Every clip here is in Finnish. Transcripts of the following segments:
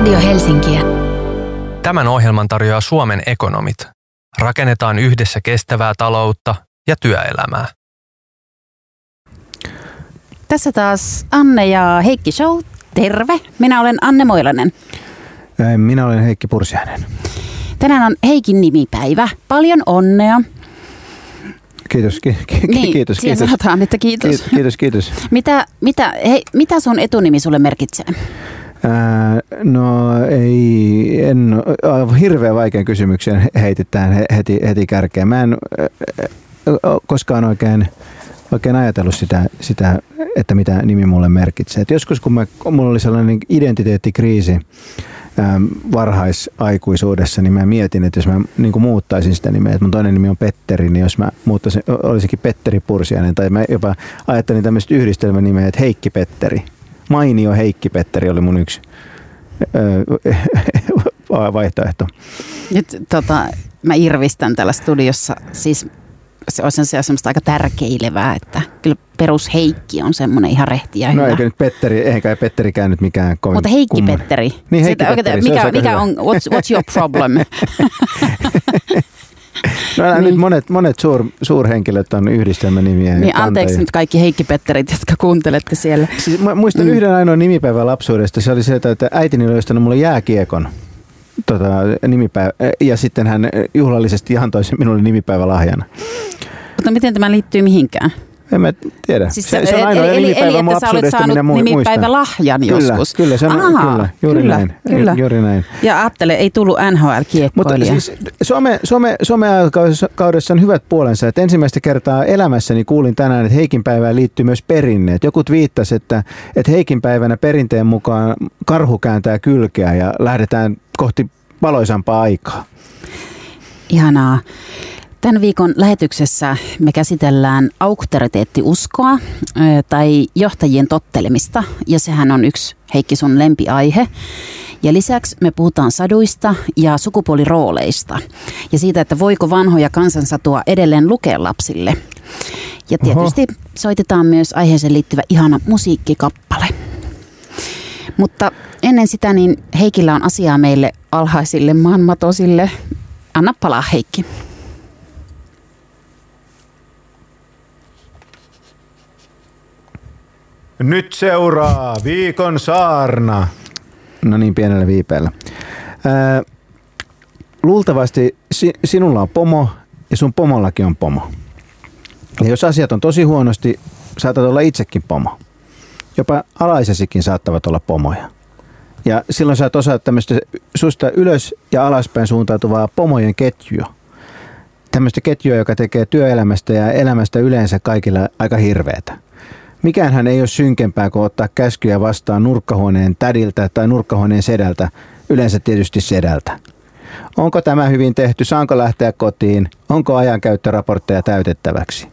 Radio Helsinkiä. Tämän ohjelman tarjoaa Suomen ekonomit. Rakennetaan yhdessä kestävää taloutta ja työelämää. Tässä taas Anne ja Heikki Show. Terve, minä olen Anne Moilanen. Minä olen Heikki Pursiainen. Tänään on Heikin nimipäivä. Paljon onnea. Kiitos, ki, ki, Niin, kiitos, kiitos. sanotaan, että kiitos. Kiitos, kiitos, kiitos. Mitä, mitä, hei, mitä sun etunimi sulle merkitsee? No ei, en, hirveän vaikean kysymyksen heitit tähän he- heti, heti kärkeen. Mä en koskaan oikein, oikein ajatellut sitä, sitä, että mitä nimi mulle merkitsee. Et joskus kun mä, mulla oli sellainen identiteettikriisi varhaisaikuisuudessa, niin mä mietin, että jos mä niin kuin muuttaisin sitä nimeä, että mun toinen nimi on Petteri, niin jos mä muuttaisin, olisikin Petteri Pursiainen, tai mä jopa ajattelin tämmöistä yhdistelmänimeä, että Heikki Petteri. Mainio Heikki Petteri oli mun yksi vaihtoehto. Nyt tota, mä irvistän täällä studiossa. Siis se on se semmoista aika tärkeilevää, että kyllä perus Heikki on semmoinen ihan rehti ja No hyvä. eikä nyt Petteri, eikä kai Petterikään nyt mikään kovin Mutta Heikki kumma. Petteri. Niin, Heikki Sitä- Petteri, se mikä, mikä hyvä. on, what's, what's your problem? No älä Niin. nyt monet, monet suur, suurhenkilöt on yhdistelmänimiä. niin anteeksi kantajia. nyt kaikki Heikki Petterit, jotka kuuntelette siellä. Siis mä muistan mm. yhden ainoan nimipäivän lapsuudesta. Se oli se, että äitini oli ostanut mulle jääkiekon tota, nimipäivä, ja sitten hän juhlallisesti antoi sen minulle nimipäivälahjana. Mutta miten tämä liittyy mihinkään? En mä tiedä. Siis se, se on eli- ainoa eli, nimipäivä eli mun että sä olet saanut minä muistan. nimipäivälahjan Kyllä, joskus. kyllä, se on, Ahaa, kyllä, juuri kyllä, näin. Kyllä. Juuri näin. Ja ajattele, ei tullut Mutta NHL-kiekkoilija. siis some, some, someaikaudessa on hyvät puolensa. Että ensimmäistä kertaa elämässäni kuulin tänään, että Heikin päivään liittyy myös perinne. Et Joku viittasi, että, että Heikin päivänä perinteen mukaan karhu kääntää kylkeä ja lähdetään kohti valoisampaa aikaa. Ihanaa. Tämän viikon lähetyksessä me käsitellään auktoriteettiuskoa tai johtajien tottelemista, ja sehän on yksi Heikki sun lempiaihe. Ja lisäksi me puhutaan saduista ja sukupuolirooleista ja siitä, että voiko vanhoja kansansatua edelleen lukea lapsille. Ja tietysti soitetaan myös aiheeseen liittyvä ihana musiikkikappale. Mutta ennen sitä niin Heikillä on asiaa meille alhaisille maanmatosille. Anna palaa Heikki. Nyt seuraa viikon saarna. No niin, pienellä viipeellä. Ää, luultavasti si- sinulla on pomo ja sun pomollakin on pomo. Ja jos asiat on tosi huonosti, saatat olla itsekin pomo. Jopa alaisesikin saattavat olla pomoja. Ja silloin sä oot osa tämmöistä susta ylös ja alaspäin suuntautuvaa pomojen ketjua. Tämmöistä ketjua, joka tekee työelämästä ja elämästä yleensä kaikilla aika hirveätä. Mikäänhän ei ole synkempää kuin ottaa käskyjä vastaan nurkkahuoneen tädiltä tai nurkkahuoneen sedältä, yleensä tietysti sedältä. Onko tämä hyvin tehty? Saanko lähteä kotiin? Onko ajankäyttöraportteja täytettäväksi?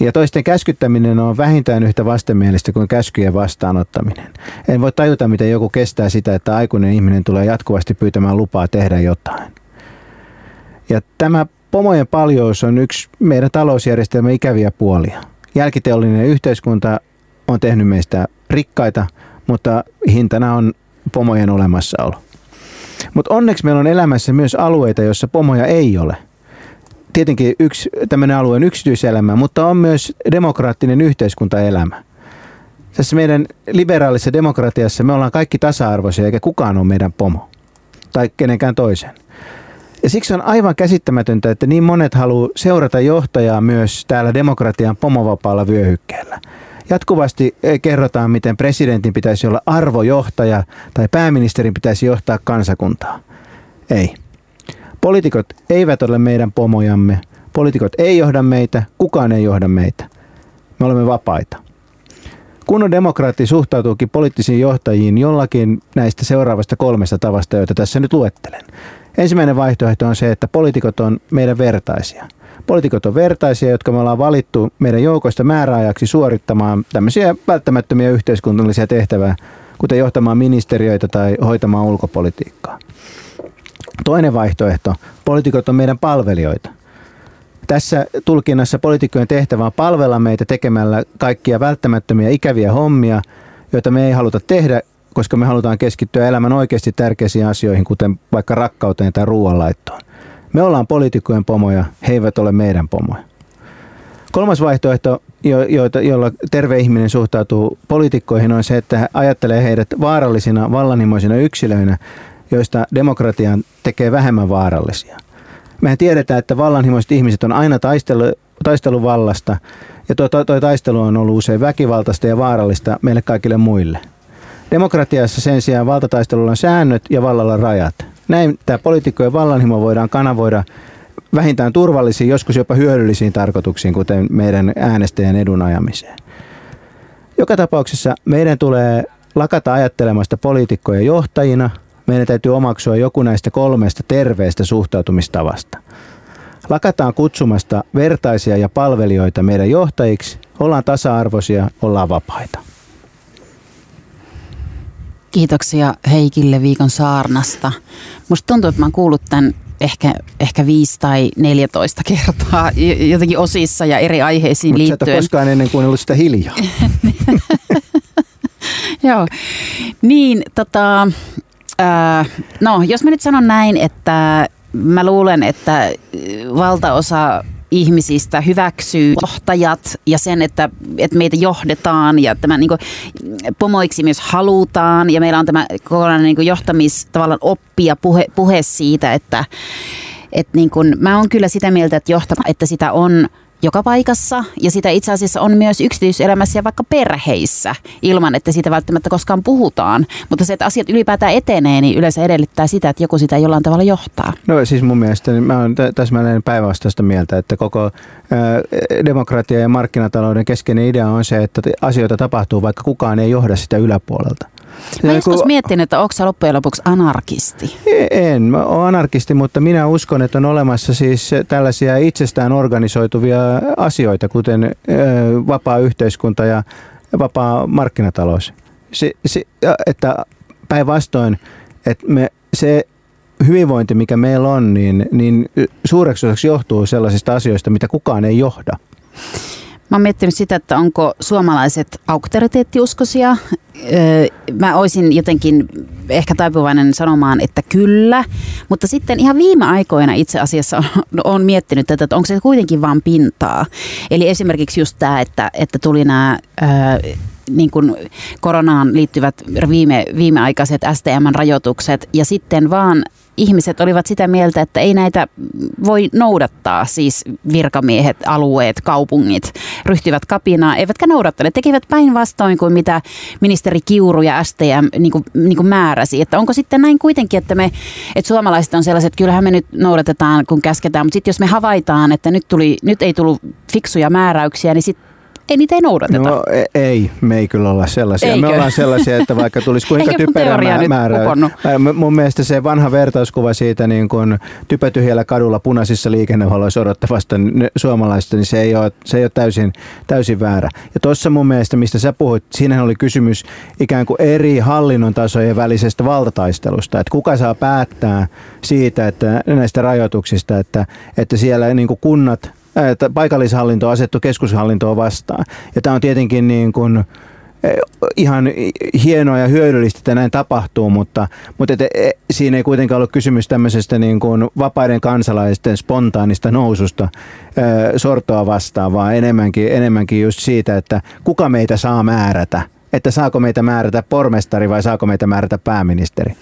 Ja toisten käskyttäminen on vähintään yhtä vastenmielistä kuin käskyjen vastaanottaminen. En voi tajuta, miten joku kestää sitä, että aikuinen ihminen tulee jatkuvasti pyytämään lupaa tehdä jotain. Ja tämä pomojen paljous on yksi meidän talousjärjestelmän ikäviä puolia. Jälkiteollinen yhteiskunta on tehnyt meistä rikkaita, mutta hintana on pomojen olemassaolo. Mutta onneksi meillä on elämässä myös alueita, joissa pomoja ei ole. Tietenkin yksi tämmöinen alue on yksityiselämä, mutta on myös demokraattinen yhteiskuntaelämä. Tässä meidän liberaalissa demokratiassa me ollaan kaikki tasa-arvoisia, eikä kukaan ole meidän pomo tai kenenkään toisen. Ja siksi on aivan käsittämätöntä, että niin monet haluaa seurata johtajaa myös täällä demokratian pomovapaalla vyöhykkeellä. Jatkuvasti eh, kerrotaan, miten presidentin pitäisi olla arvojohtaja tai pääministerin pitäisi johtaa kansakuntaa. Ei. Poliitikot eivät ole meidän pomojamme. Poliitikot ei johda meitä, kukaan ei johda meitä. Me olemme vapaita. Kunnon demokraatti suhtautuukin poliittisiin johtajiin jollakin näistä seuraavasta kolmesta tavasta, joita tässä nyt luettelen. Ensimmäinen vaihtoehto on se, että poliitikot on meidän vertaisia. Poliitikot on vertaisia, jotka me ollaan valittu meidän joukoista määräajaksi suorittamaan tämmöisiä välttämättömiä yhteiskunnallisia tehtäviä, kuten johtamaan ministeriöitä tai hoitamaan ulkopolitiikkaa. Toinen vaihtoehto, poliitikot on meidän palvelijoita. Tässä tulkinnassa poliitikkojen tehtävä on palvella meitä tekemällä kaikkia välttämättömiä ikäviä hommia, joita me ei haluta tehdä koska me halutaan keskittyä elämän oikeasti tärkeisiin asioihin, kuten vaikka rakkauteen tai ruoanlaittoon. Me ollaan poliitikkojen pomoja, he eivät ole meidän pomoja. Kolmas vaihtoehto, jo, joita, jolla terve ihminen suhtautuu poliitikkoihin, on se, että hän ajattelee heidät vaarallisina, vallanhimoisina yksilöinä, joista demokratian tekee vähemmän vaarallisia. Mehän tiedetään, että vallanhimoiset ihmiset on aina taistelu, taistelu vallasta, ja tuo, tuo taistelu on ollut usein väkivaltaista ja vaarallista meille kaikille muille. Demokratiassa sen sijaan valtataistelulla on säännöt ja vallalla rajat. Näin tämä poliitikkojen vallanhimo voidaan kanavoida vähintään turvallisiin, joskus jopa hyödyllisiin tarkoituksiin, kuten meidän äänestäjän edun ajamiseen. Joka tapauksessa meidän tulee lakata ajattelemasta poliitikkoja johtajina. Meidän täytyy omaksua joku näistä kolmesta terveestä suhtautumistavasta. Lakataan kutsumasta vertaisia ja palvelijoita meidän johtajiksi. Ollaan tasa-arvoisia, ollaan vapaita. Kiitoksia Heikille viikon saarnasta. Musta tuntuu, että mä oon kuullut tämän ehkä, ehkä 5 tai 14 kertaa jotenkin osissa ja eri aiheisiin Mutta liittyen. Mutta koskaan ennen kuunnellut sitä hiljaa. Joo. Niin, tota, äh, no jos mä nyt sanon näin, että mä luulen, että valtaosa ihmisistä hyväksyy johtajat ja sen, että, että meitä johdetaan ja tämä niin pomoiksi myös halutaan. Ja meillä on tämä kokonainen niin johtamis tavallaan oppi ja puhe, puhe siitä, että, että niin kuin, mä oon kyllä sitä mieltä, että, johtama, että sitä on joka paikassa ja sitä itse asiassa on myös yksityiselämässä ja vaikka perheissä ilman, että siitä välttämättä koskaan puhutaan. Mutta se, että asiat ylipäätään etenee, niin yleensä edellyttää sitä, että joku sitä jollain tavalla johtaa. No siis mun mielestä niin mä oon täsmälleen päinvastaista mieltä, että koko demokratia ja markkinatalouden keskeinen idea on se, että asioita tapahtuu, vaikka kukaan ei johda sitä yläpuolelta. Mä joskus kun... miettinyt, että onko sä loppujen lopuksi anarkisti? En, mä oon anarkisti, mutta minä uskon, että on olemassa siis tällaisia itsestään organisoituvia asioita, kuten vapaa yhteiskunta ja vapaa markkinatalous. Se, se, että päinvastoin, että me, se hyvinvointi, mikä meillä on, niin, niin suureksi osaksi johtuu sellaisista asioista, mitä kukaan ei johda. Mä oon miettinyt sitä, että onko suomalaiset auktoriteettiuskoisia. Mä olisin jotenkin ehkä taipuvainen sanomaan, että kyllä. Mutta sitten ihan viime aikoina itse asiassa on miettinyt tätä, että onko se kuitenkin vaan pintaa. Eli esimerkiksi just tämä, että, että tuli nämä niin kuin koronaan liittyvät viime, viimeaikaiset STM-rajoitukset ja sitten vaan ihmiset olivat sitä mieltä, että ei näitä voi noudattaa, siis virkamiehet, alueet, kaupungit ryhtyivät kapinaan, eivätkä noudattaneet, tekivät päinvastoin kuin mitä ministeri Kiuru ja STM niin kuin, niin kuin määräsi. Että onko sitten näin kuitenkin, että me, että suomalaiset on sellaiset, että kyllähän me nyt noudatetaan, kun käsketään, mutta sitten jos me havaitaan, että nyt, tuli, nyt ei tullut fiksuja määräyksiä, niin sitten ei niitä ei noudateta. No e- ei, me ei kyllä olla sellaisia. Eikö? Me ollaan sellaisia, että vaikka tulisi kuinka typerä määrä. Mun mielestä se vanha vertauskuva siitä niin kuin typätyhjällä kadulla punaisissa liikennevaloissa odottavasta suomalaista, niin se ei ole, se ei ole täysin, täysin väärä. Ja tuossa mun mielestä, mistä sä puhuit, siinä oli kysymys ikään kuin eri hallinnon tasojen välisestä valtataistelusta. Että kuka saa päättää siitä, että näistä rajoituksista, että, että siellä niin kuin kunnat että paikallishallinto asettu keskushallintoa vastaan. Ja tämä on tietenkin niin kuin, e, ihan hienoa ja hyödyllistä, että näin tapahtuu, mutta, mutta et, e, siinä ei kuitenkaan ollut kysymys tämmöisestä niin kuin vapaiden kansalaisten spontaanista noususta sortoa vastaan, vaan enemmänkin, enemmänkin just siitä, että kuka meitä saa määrätä että saako meitä määrätä pormestari vai saako meitä määrätä pääministeri?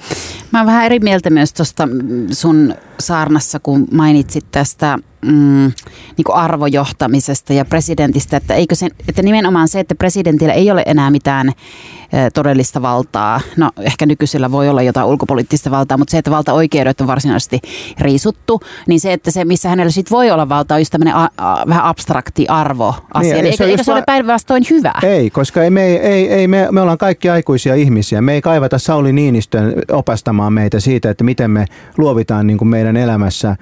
Mä oon vähän eri mieltä myös tuosta sun saarnassa, kun mainitsit tästä mm, niin kuin arvojohtamisesta ja presidentistä, että, eikö se, että nimenomaan se, että presidentillä ei ole enää mitään todellista valtaa. No ehkä nykyisellä voi olla jotain ulkopoliittista valtaa, mutta se, että valtaoikeudet on varsinaisesti riisuttu, niin se, että se, missä hänellä sitten voi olla valta, on just tämmöinen a, a, vähän abstrakti arvo asia. Niin, eikö, se, eikö se ole päinvastoin hyvä? Ei, koska ei, me, ei, ei, me, me ollaan kaikki aikuisia ihmisiä. Me ei kaivata Sauli Niinistön opastamaan meitä siitä, että miten me luovitaan niin kuin meidän elämässä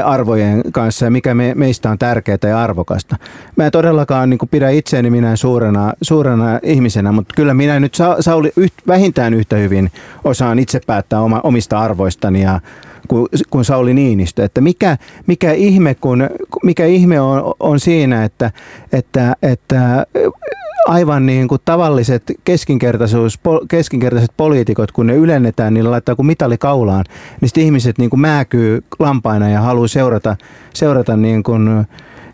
arvojen kanssa ja mikä me, meistä on tärkeää ja arvokasta. Mä en todellakaan niin pidä itseäni minä suurena, suurena ihmisenä, mutta kyllä minä nyt Sauli yht, vähintään yhtä hyvin osaan itse päättää oma, omista arvoistani ja kuin, kuin Sauli Niinistö. Että mikä, mikä ihme, kun, mikä ihme on, on siinä, että, että, että aivan niin kuin tavalliset keskinkertaisuus, keskinkertaiset poliitikot, kun ne ylennetään, niin laittaa kuin mitali kaulaan, niin sitten ihmiset niin kuin määkyy lampaina ja haluaa seurata, seurata niin kuin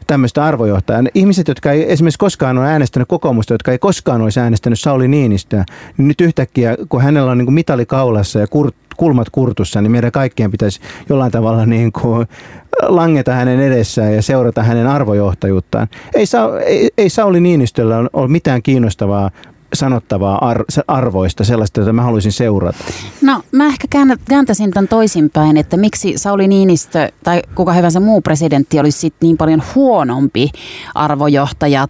tämmöistä arvojohtajaa. Ihmiset, jotka ei esimerkiksi koskaan ole äänestänyt kokoomusta, jotka ei koskaan olisi äänestänyt Sauli Niinistöä, niin nyt yhtäkkiä, kun hänellä on niin kuin mitali kaulassa ja kur, kulmat kurtussa, niin meidän kaikkien pitäisi jollain tavalla niin kuin langeta hänen edessään ja seurata hänen arvojohtajuuttaan. Ei, Sa- ei, ei Sauli Niinistöllä ole mitään kiinnostavaa sanottavaa ar- arvoista, sellaista, jota mä haluaisin seurata? No mä ehkä kääntäisin tämän toisinpäin, että miksi Sauli Niinistö tai kuka hyvänsä muu presidentti olisi sit niin paljon huonompi arvojohtaja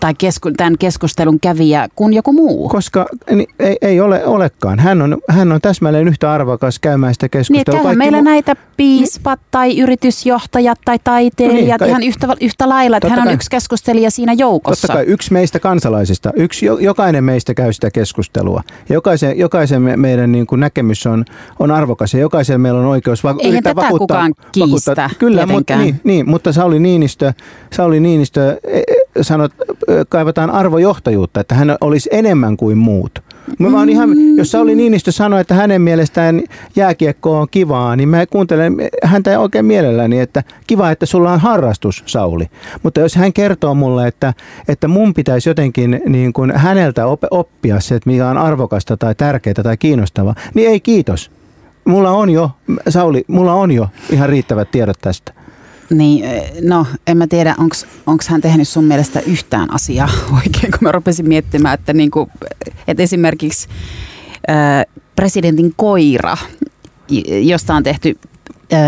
tai kesku- tämän keskustelun kävijä kuin joku muu? Koska niin, ei, ei ole olekaan. Hän on, hän on täsmälleen yhtä arvokas käymään sitä keskustelua. Niin, meillä muu... näitä piispat niin. tai yritysjohtajat tai taiteilijat no niin, ihan yhtä, yhtä lailla, että hän on kai, yksi keskustelija siinä joukossa. Totta kai yksi meistä kansalaisista, yksi jokainen jokainen meistä käy sitä keskustelua. Jokaisen, jokaisen me, meidän niin kuin näkemys on, on arvokas ja jokaisen meillä on oikeus va- Eihän yrittää tätä vakuuttaa. kukaan kiistä vakuuttaa. Kyllä, mutta, niin, niin, mutta Sauli Niinistö, Sauli Niinistö e, e, sanot, kaivataan arvojohtajuutta, että hän olisi enemmän kuin muut. Mä vaan ihan, jos Sauli Niinistö sanoi, että hänen mielestään jääkiekko on kivaa, niin mä kuuntelen häntä oikein mielelläni, että kiva, että sulla on harrastus, Sauli. Mutta jos hän kertoo mulle, että, että mun pitäisi jotenkin niin kuin häneltä oppia se, että mikä on arvokasta tai tärkeää tai kiinnostavaa, niin ei kiitos. Mulla on jo, Sauli, mulla on jo ihan riittävät tiedot tästä. Niin, no en mä tiedä, onko hän tehnyt sun mielestä yhtään asiaa oikein, kun mä rupesin miettimään, että, niinku, että esimerkiksi ää, presidentin koira, josta on tehty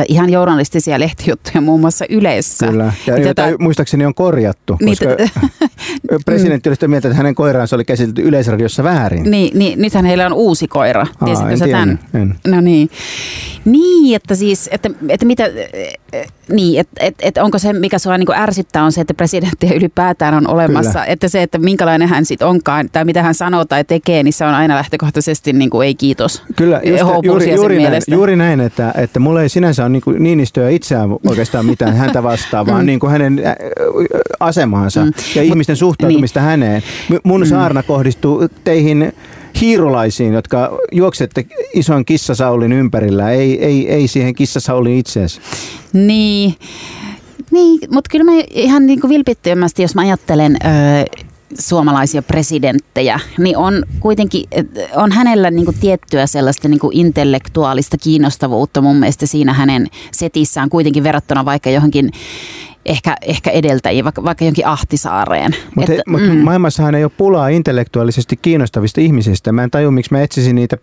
ihan journalistisia lehtijuttuja muun muassa Yleessä. Kyllä, ja jota tätä, muistaakseni on korjattu, niitä, koska presidentti oli sitä mieltä, että hänen koiransa oli käsitelty Yleisradiossa väärin. Niin, niin nythän heillä on uusi koira. Tiesitkö sä tämän? En. No niin. Niin, että siis, että, että mitä, niin, että, että, että onko se, mikä sua niin ärsyttää, on se, että presidenttiä ylipäätään on olemassa. Kyllä. Että se, että minkälainen hän sitten onkaan, tai mitä hän sanoo tai tekee, niin se on aina lähtökohtaisesti niin kuin ei kiitos. Kyllä, just, juuri, juuri, näin, juuri näin, että, että mulla ei sinänsä ole niin Niinistöä itseään oikeastaan mitään häntä vastaan, vaan mm. niin kuin hänen asemaansa mm. ja ihmisten suhtautumista niin. häneen. Mun mm. saarna kohdistuu teihin hiirulaisiin, jotka juoksette ison kissasaulin ympärillä, ei, ei, ei siihen kissasaulin itseensä. Niin, niin mutta kyllä mä ihan niin kuin vilpittömästi, jos mä ajattelen... Öö, suomalaisia presidenttejä, niin on kuitenkin, on hänellä niin kuin tiettyä sellaista niin kuin intellektuaalista kiinnostavuutta mun mielestä siinä hänen setissään kuitenkin verrattuna vaikka johonkin ehkä, ehkä edeltäjiä, vaikka, vaikka jonkin Ahtisaareen. Mutta mut mm. maailmassahan ei ole pulaa intellektuaalisesti kiinnostavista ihmisistä. Mä en taju, miksi mä etsisin niitä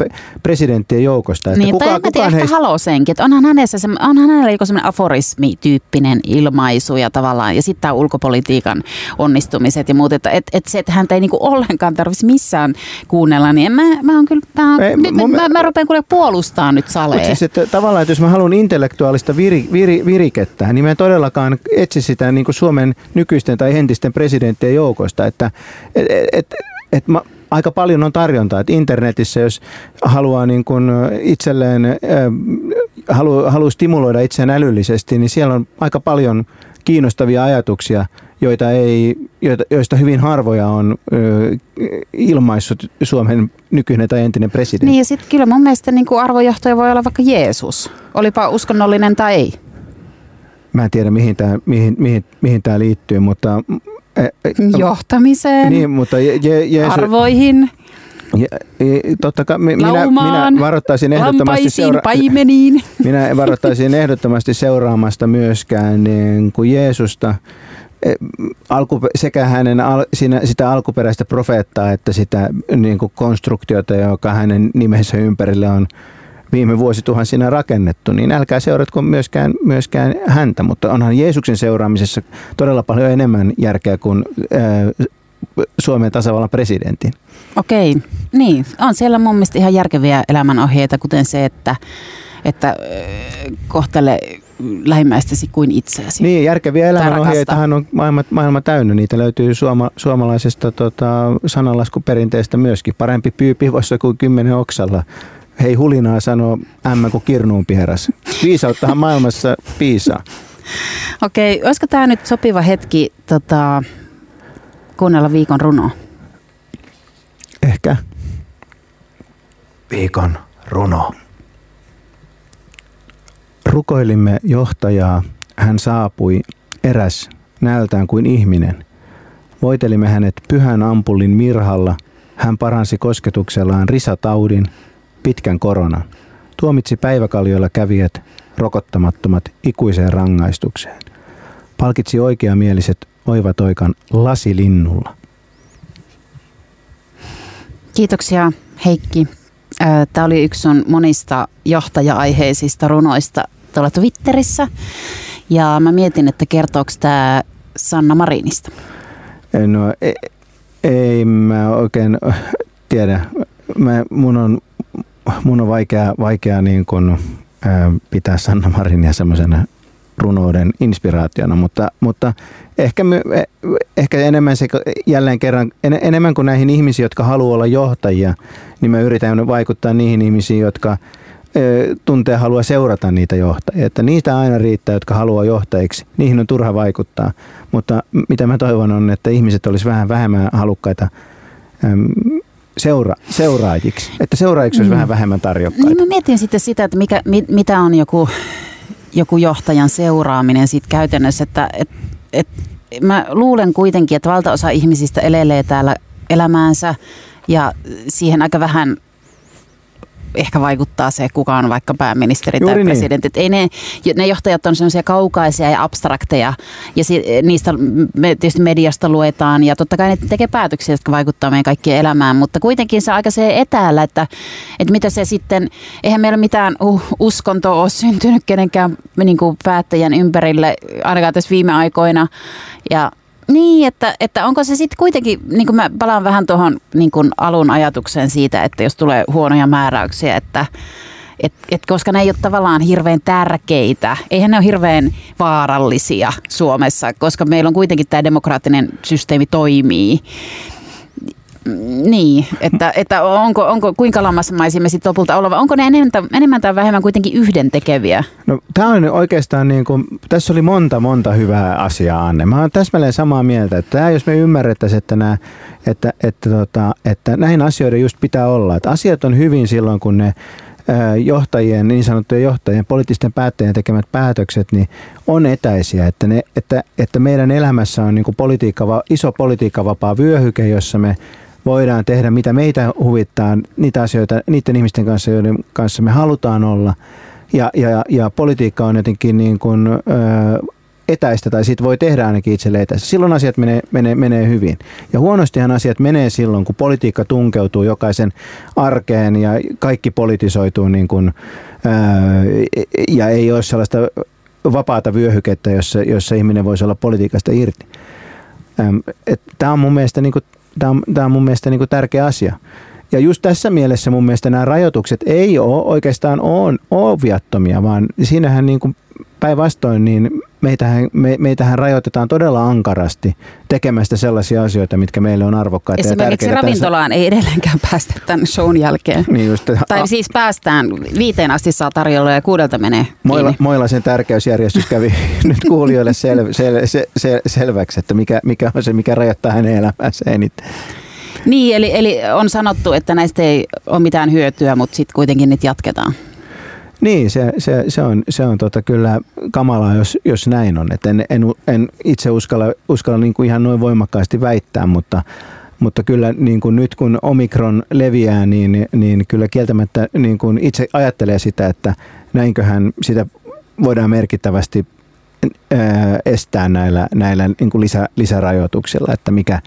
presidenttien joukosta. Että niin, kuka, tai kukaan ehkä heistä... haloosenkin. Että onhan, hänessä se, onhan hänellä joku semmoinen aforismi-tyyppinen ilmaisu ja tavallaan, ja sitten tämä ulkopolitiikan onnistumiset ja muut. Että et, et se, että häntä ei niinku ollenkaan tarvitsisi missään kuunnella, niin mä, mä on kyllä, mä, ei, nyt, mun, mä, mä, mä rupean kuule puolustaa nyt salee. Siis, että tavallaan, että jos mä haluan intellektuaalista viri, viri, virikettä, niin mä en todellakaan etsi sitä niin kuin Suomen nykyisten tai entisten presidenttien joukosta, että et, et, et mä, aika paljon on tarjontaa. Että internetissä, jos haluaa niin kuin itselleen, haluaa, haluaa stimuloida itseään älyllisesti, niin siellä on aika paljon kiinnostavia ajatuksia, joita ei, joista hyvin harvoja on ilmaissut Suomen nykyinen tai entinen presidentti. Niin ja sitten kyllä mun mielestä niin kuin arvojohtaja voi olla vaikka Jeesus, olipa uskonnollinen tai ei. Mä en tiedä, mihin tämä mihin, mihin, mihin tää liittyy, mutta... Ä, Johtamiseen, niin, mutta je, je, Jeesu, arvoihin, ja, totta kai minä, minä varoittaisin ehdottomasti seura- paimeniin. minä varoittaisin ehdottomasti seuraamasta myöskään niin kuin Jeesusta e, alku, sekä hänen al, siinä, sitä alkuperäistä profeettaa että sitä niin kuin konstruktiota, joka hänen nimensä ympärille on viime vuosituhansina rakennettu, niin älkää seuratko myöskään, myöskään häntä, mutta onhan Jeesuksen seuraamisessa todella paljon enemmän järkeä kuin ää, Suomen tasavallan presidentin. Okei, niin. On siellä mun mielestä ihan järkeviä elämänohjeita, kuten se, että, että kohtele lähimmäistäsi kuin itseäsi. Niin, järkeviä elämänohjeitahan on maailma, maailma täynnä. Niitä löytyy suoma, suomalaisesta tota, sananlaskuperinteestä myöskin. Parempi pyy pivossa kuin kymmenen oksalla hei hulinaa sanoo ämmä kuin kirnuun pieras. Viisauttahan maailmassa piisaa. Okei, olisiko tämä nyt sopiva hetki tota, kuunnella viikon runoa? Ehkä viikon runo. Rukoilimme johtajaa, hän saapui, eräs näöltään kuin ihminen. Voitelimme hänet pyhän ampullin mirhalla, hän paransi kosketuksellaan risataudin, pitkän koronan. Tuomitsi päiväkaljoilla kävijät, rokottamattomat ikuiseen rangaistukseen. Palkitsi oikeamieliset oivatoikan lasilinnulla. Kiitoksia Heikki. Tämä oli yksi sun monista johtaja-aiheisista runoista tuolla Twitterissä. Ja mä mietin, että kertooko tämä Sanna Marinista? No ei, ei mä oikein tiedä. Mä, mun, on, mun on vaikea, vaikea niin kun, ää, pitää Sanna Marinia semmoisena runouden inspiraationa, mutta, mutta ehkä, my, e, ehkä enemmän se, jälleen kerran, en, enemmän kuin näihin ihmisiin, jotka haluaa olla johtajia, niin mä yritän vaikuttaa niihin ihmisiin, jotka tuntee halua seurata niitä johtajia. Että niitä aina riittää, jotka haluaa johtajiksi. Niihin on turha vaikuttaa. Mutta mitä mä toivon on, että ihmiset olisi vähän vähemmän halukkaita seura, seuraajiksi. Että seuraajiksi olisi mm. vähän vähemmän tarjokkaita. Niin mä mietin sitten sitä, että mikä, mit, mitä on joku, joku johtajan seuraaminen sitten käytännössä. Että, et, et, mä luulen kuitenkin, että valtaosa ihmisistä elelee täällä elämäänsä ja siihen aika vähän ehkä vaikuttaa se, kuka on vaikka pääministeri Juuri tai niin. presidentti. Ei ne, ne johtajat on sellaisia kaukaisia ja abstrakteja ja si, niistä me tietysti mediasta luetaan ja totta kai ne tekee päätöksiä, jotka vaikuttaa meidän kaikkien elämään, mutta kuitenkin se on aika se etäällä, että, että mitä se sitten, eihän meillä mitään uskontoa ole syntynyt kenenkään niin kuin päättäjän ympärille ainakaan tässä viime aikoina ja niin, että, että onko se sitten kuitenkin, niin kuin mä palaan vähän tuohon niin alun ajatukseen siitä, että jos tulee huonoja määräyksiä, että et, et koska ne ei ole tavallaan hirveän tärkeitä, eihän ne ole hirveän vaarallisia Suomessa, koska meillä on kuitenkin tämä demokraattinen systeemi toimii, niin, että, että onko, onko, kuinka lamasmaisia me sitten lopulta olla, vai onko ne enemmän, enemmän tai vähemmän kuitenkin yhdentekeviä? No tämä on oikeastaan niin kuin, tässä oli monta monta hyvää asiaa Anne. Mä oon täsmälleen samaa mieltä, että tämä, jos me ymmärrettäisiin, että, nämä, että, että, tota, että näin asioiden just pitää olla. Että asiat on hyvin silloin, kun ne johtajien, niin sanottujen johtajien, poliittisten päättäjien tekemät päätökset niin on etäisiä. Että, ne, että, että meidän elämässä on niin kuin politiikka, iso politiikkavapaa vyöhyke, jossa me voidaan tehdä, mitä meitä huvittaa, niitä asioita niiden ihmisten kanssa, joiden kanssa me halutaan olla. Ja, ja, ja politiikka on jotenkin niin kuin, ö, etäistä tai siitä voi tehdä ainakin itselle etäistä. Silloin asiat menee, menee, menee hyvin. Ja huonostihan asiat menee silloin, kun politiikka tunkeutuu jokaisen arkeen ja kaikki politisoituu niin kuin, ja ei ole sellaista vapaata vyöhykettä, jossa, jossa ihminen voisi olla politiikasta irti. Tämä on mun mielestä niin kuin Tämä on, tämä on mun mielestä niin kuin tärkeä asia. Ja just tässä mielessä mun mielestä nämä rajoitukset ei ole oikeastaan ole, ole viattomia, vaan siinähän niin päinvastoin niin meitähän, me, meitähän rajoitetaan todella ankarasti tekemästä sellaisia asioita, mitkä meille on arvokkaita Esimerkiksi ja ravintolaan tässä... ei edelleenkään päästä tämän shown jälkeen. Niin just, tai a... siis päästään, viiteen asti saa tarjolla ja kuudelta menee Moila, Moilasen tärkeysjärjestys kävi nyt kuulijoille sel, sel, sel, sel, selväksi, että mikä, mikä on se, mikä rajoittaa hänen elämänsä eniten. Niin, eli, eli on sanottu, että näistä ei ole mitään hyötyä, mutta sitten kuitenkin niitä jatketaan. Niin, se, se, se on, se on tota kyllä kamalaa, jos, jos näin on. Et en, en, en itse uskalla, uskalla niin kuin ihan noin voimakkaasti väittää, mutta, mutta kyllä niin kuin nyt kun omikron leviää, niin, niin kyllä kieltämättä niin kuin itse ajattelee sitä, että näinköhän sitä voidaan merkittävästi ää, estää näillä, näillä niin kuin lisä, lisärajoituksilla, että mikä,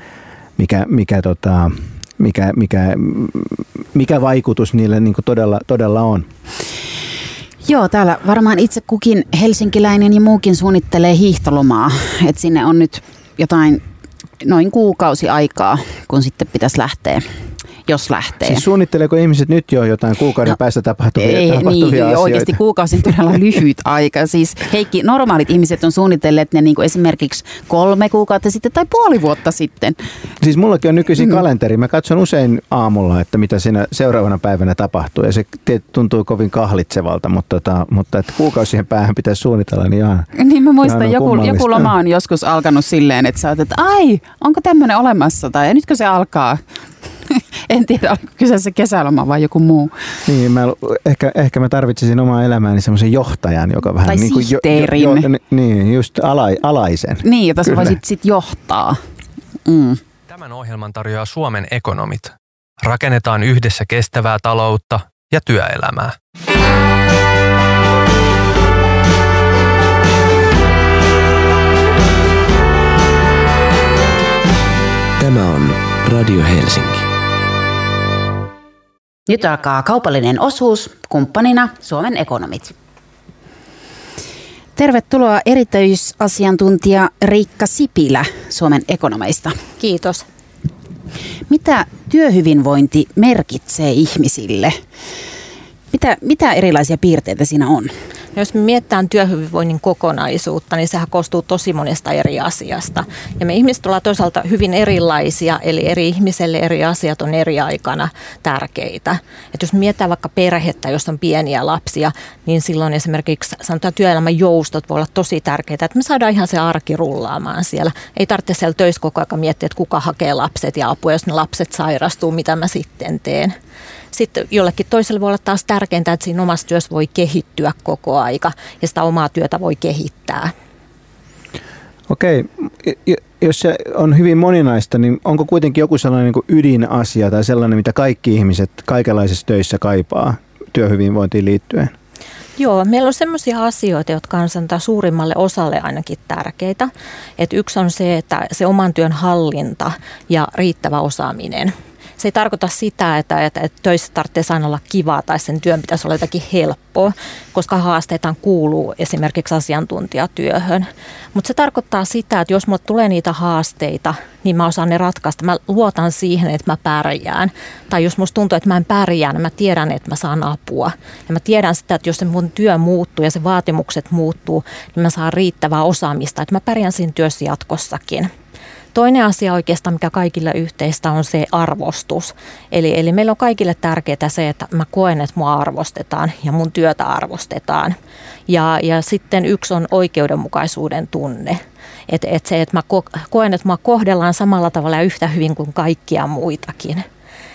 mikä, mikä, tota, mikä, mikä, mikä vaikutus niille niin kuin todella, todella on. Joo, täällä varmaan itse kukin helsinkiläinen ja muukin suunnittelee hiihtolomaa. Että sinne on nyt jotain noin kuukausi aikaa, kun sitten pitäisi lähteä jos lähtee. Siis suunnitteleeko ihmiset nyt jo jotain kuukauden no, päästä tapahtuvia, ei, tapahtuvia niin, asioita? Oikeasti kuukausi on todella lyhyt aika. Siis Heikki, normaalit ihmiset on suunnitelleet ne niin kuin esimerkiksi kolme kuukautta sitten tai puoli vuotta sitten. Siis mullakin on nykyisin mm. kalenteri. Mä katson usein aamulla, että mitä siinä seuraavana päivänä tapahtuu. Ja se tuntuu kovin kahlitsevalta, mutta, tota, mutta että kuukausien päähän pitäisi suunnitella, niin ihan Niin mä muistan, joku, joku loma on joskus alkanut silleen, että sä oot, että ai, onko tämmöinen olemassa tai nytkö se alkaa? En tiedä, onko kyseessä kesäloma vai joku muu. Niin, mä, ehkä, ehkä mä tarvitsisin omaa elämääni semmoisen johtajan, joka vähän tai niin kuin... Jo, jo, jo, niin, just ala, alaisen. Niin, jota sä voisit sitten johtaa. Mm. Tämän ohjelman tarjoaa Suomen ekonomit. Rakennetaan yhdessä kestävää taloutta ja työelämää. Tämä on Radio Helsinki. Nyt alkaa kaupallinen osuus, kumppanina Suomen ekonomit. Tervetuloa erityisasiantuntija Riikka Sipilä Suomen ekonomeista. Kiitos. Mitä työhyvinvointi merkitsee ihmisille? Mitä, mitä erilaisia piirteitä siinä on? Jos me mietitään työhyvinvoinnin kokonaisuutta, niin sehän koostuu tosi monesta eri asiasta. Ja me ihmiset ollaan toisaalta hyvin erilaisia, eli eri ihmiselle eri asiat on eri aikana tärkeitä. Et jos mietitään vaikka perhettä, jos on pieniä lapsia, niin silloin esimerkiksi sanotaan työelämän joustot voi olla tosi tärkeitä, että me saadaan ihan se arki rullaamaan siellä. Ei tarvitse siellä töissä koko ajan miettiä, että kuka hakee lapset ja apua, jos ne lapset sairastuu, mitä mä sitten teen. Sitten jollekin toiselle voi olla taas tärkeintä, että siinä omassa työssä voi kehittyä koko aika ja sitä omaa työtä voi kehittää. Okei, jos se on hyvin moninaista, niin onko kuitenkin joku sellainen niin ydinasia tai sellainen, mitä kaikki ihmiset kaikenlaisissa töissä kaipaa työhyvinvointiin liittyen? Joo, meillä on sellaisia asioita, jotka on suurimmalle osalle ainakin tärkeitä. Et yksi on se, että se oman työn hallinta ja riittävä osaaminen – se ei tarkoita sitä, että, että, että töissä tarvitsee aina olla kivaa tai sen työn pitäisi olla jotakin helppoa, koska haasteita kuuluu esimerkiksi asiantuntijatyöhön. Mutta se tarkoittaa sitä, että jos mulle tulee niitä haasteita, niin mä osaan ne ratkaista. Mä luotan siihen, että mä pärjään. Tai jos musta tuntuu, että mä en pärjää, niin mä tiedän, että mä saan apua. Ja mä tiedän sitä, että jos se mun työ muuttuu ja se vaatimukset muuttuu, niin mä saan riittävää osaamista, että mä pärjään siinä työssä jatkossakin. Toinen asia oikeastaan, mikä kaikille yhteistä on se arvostus. Eli, eli meillä on kaikille tärkeää se, että mä koen, että mua arvostetaan ja mun työtä arvostetaan. Ja, ja sitten yksi on oikeudenmukaisuuden tunne. Et, et se, että mä koen, että mua kohdellaan samalla tavalla ja yhtä hyvin kuin kaikkia muitakin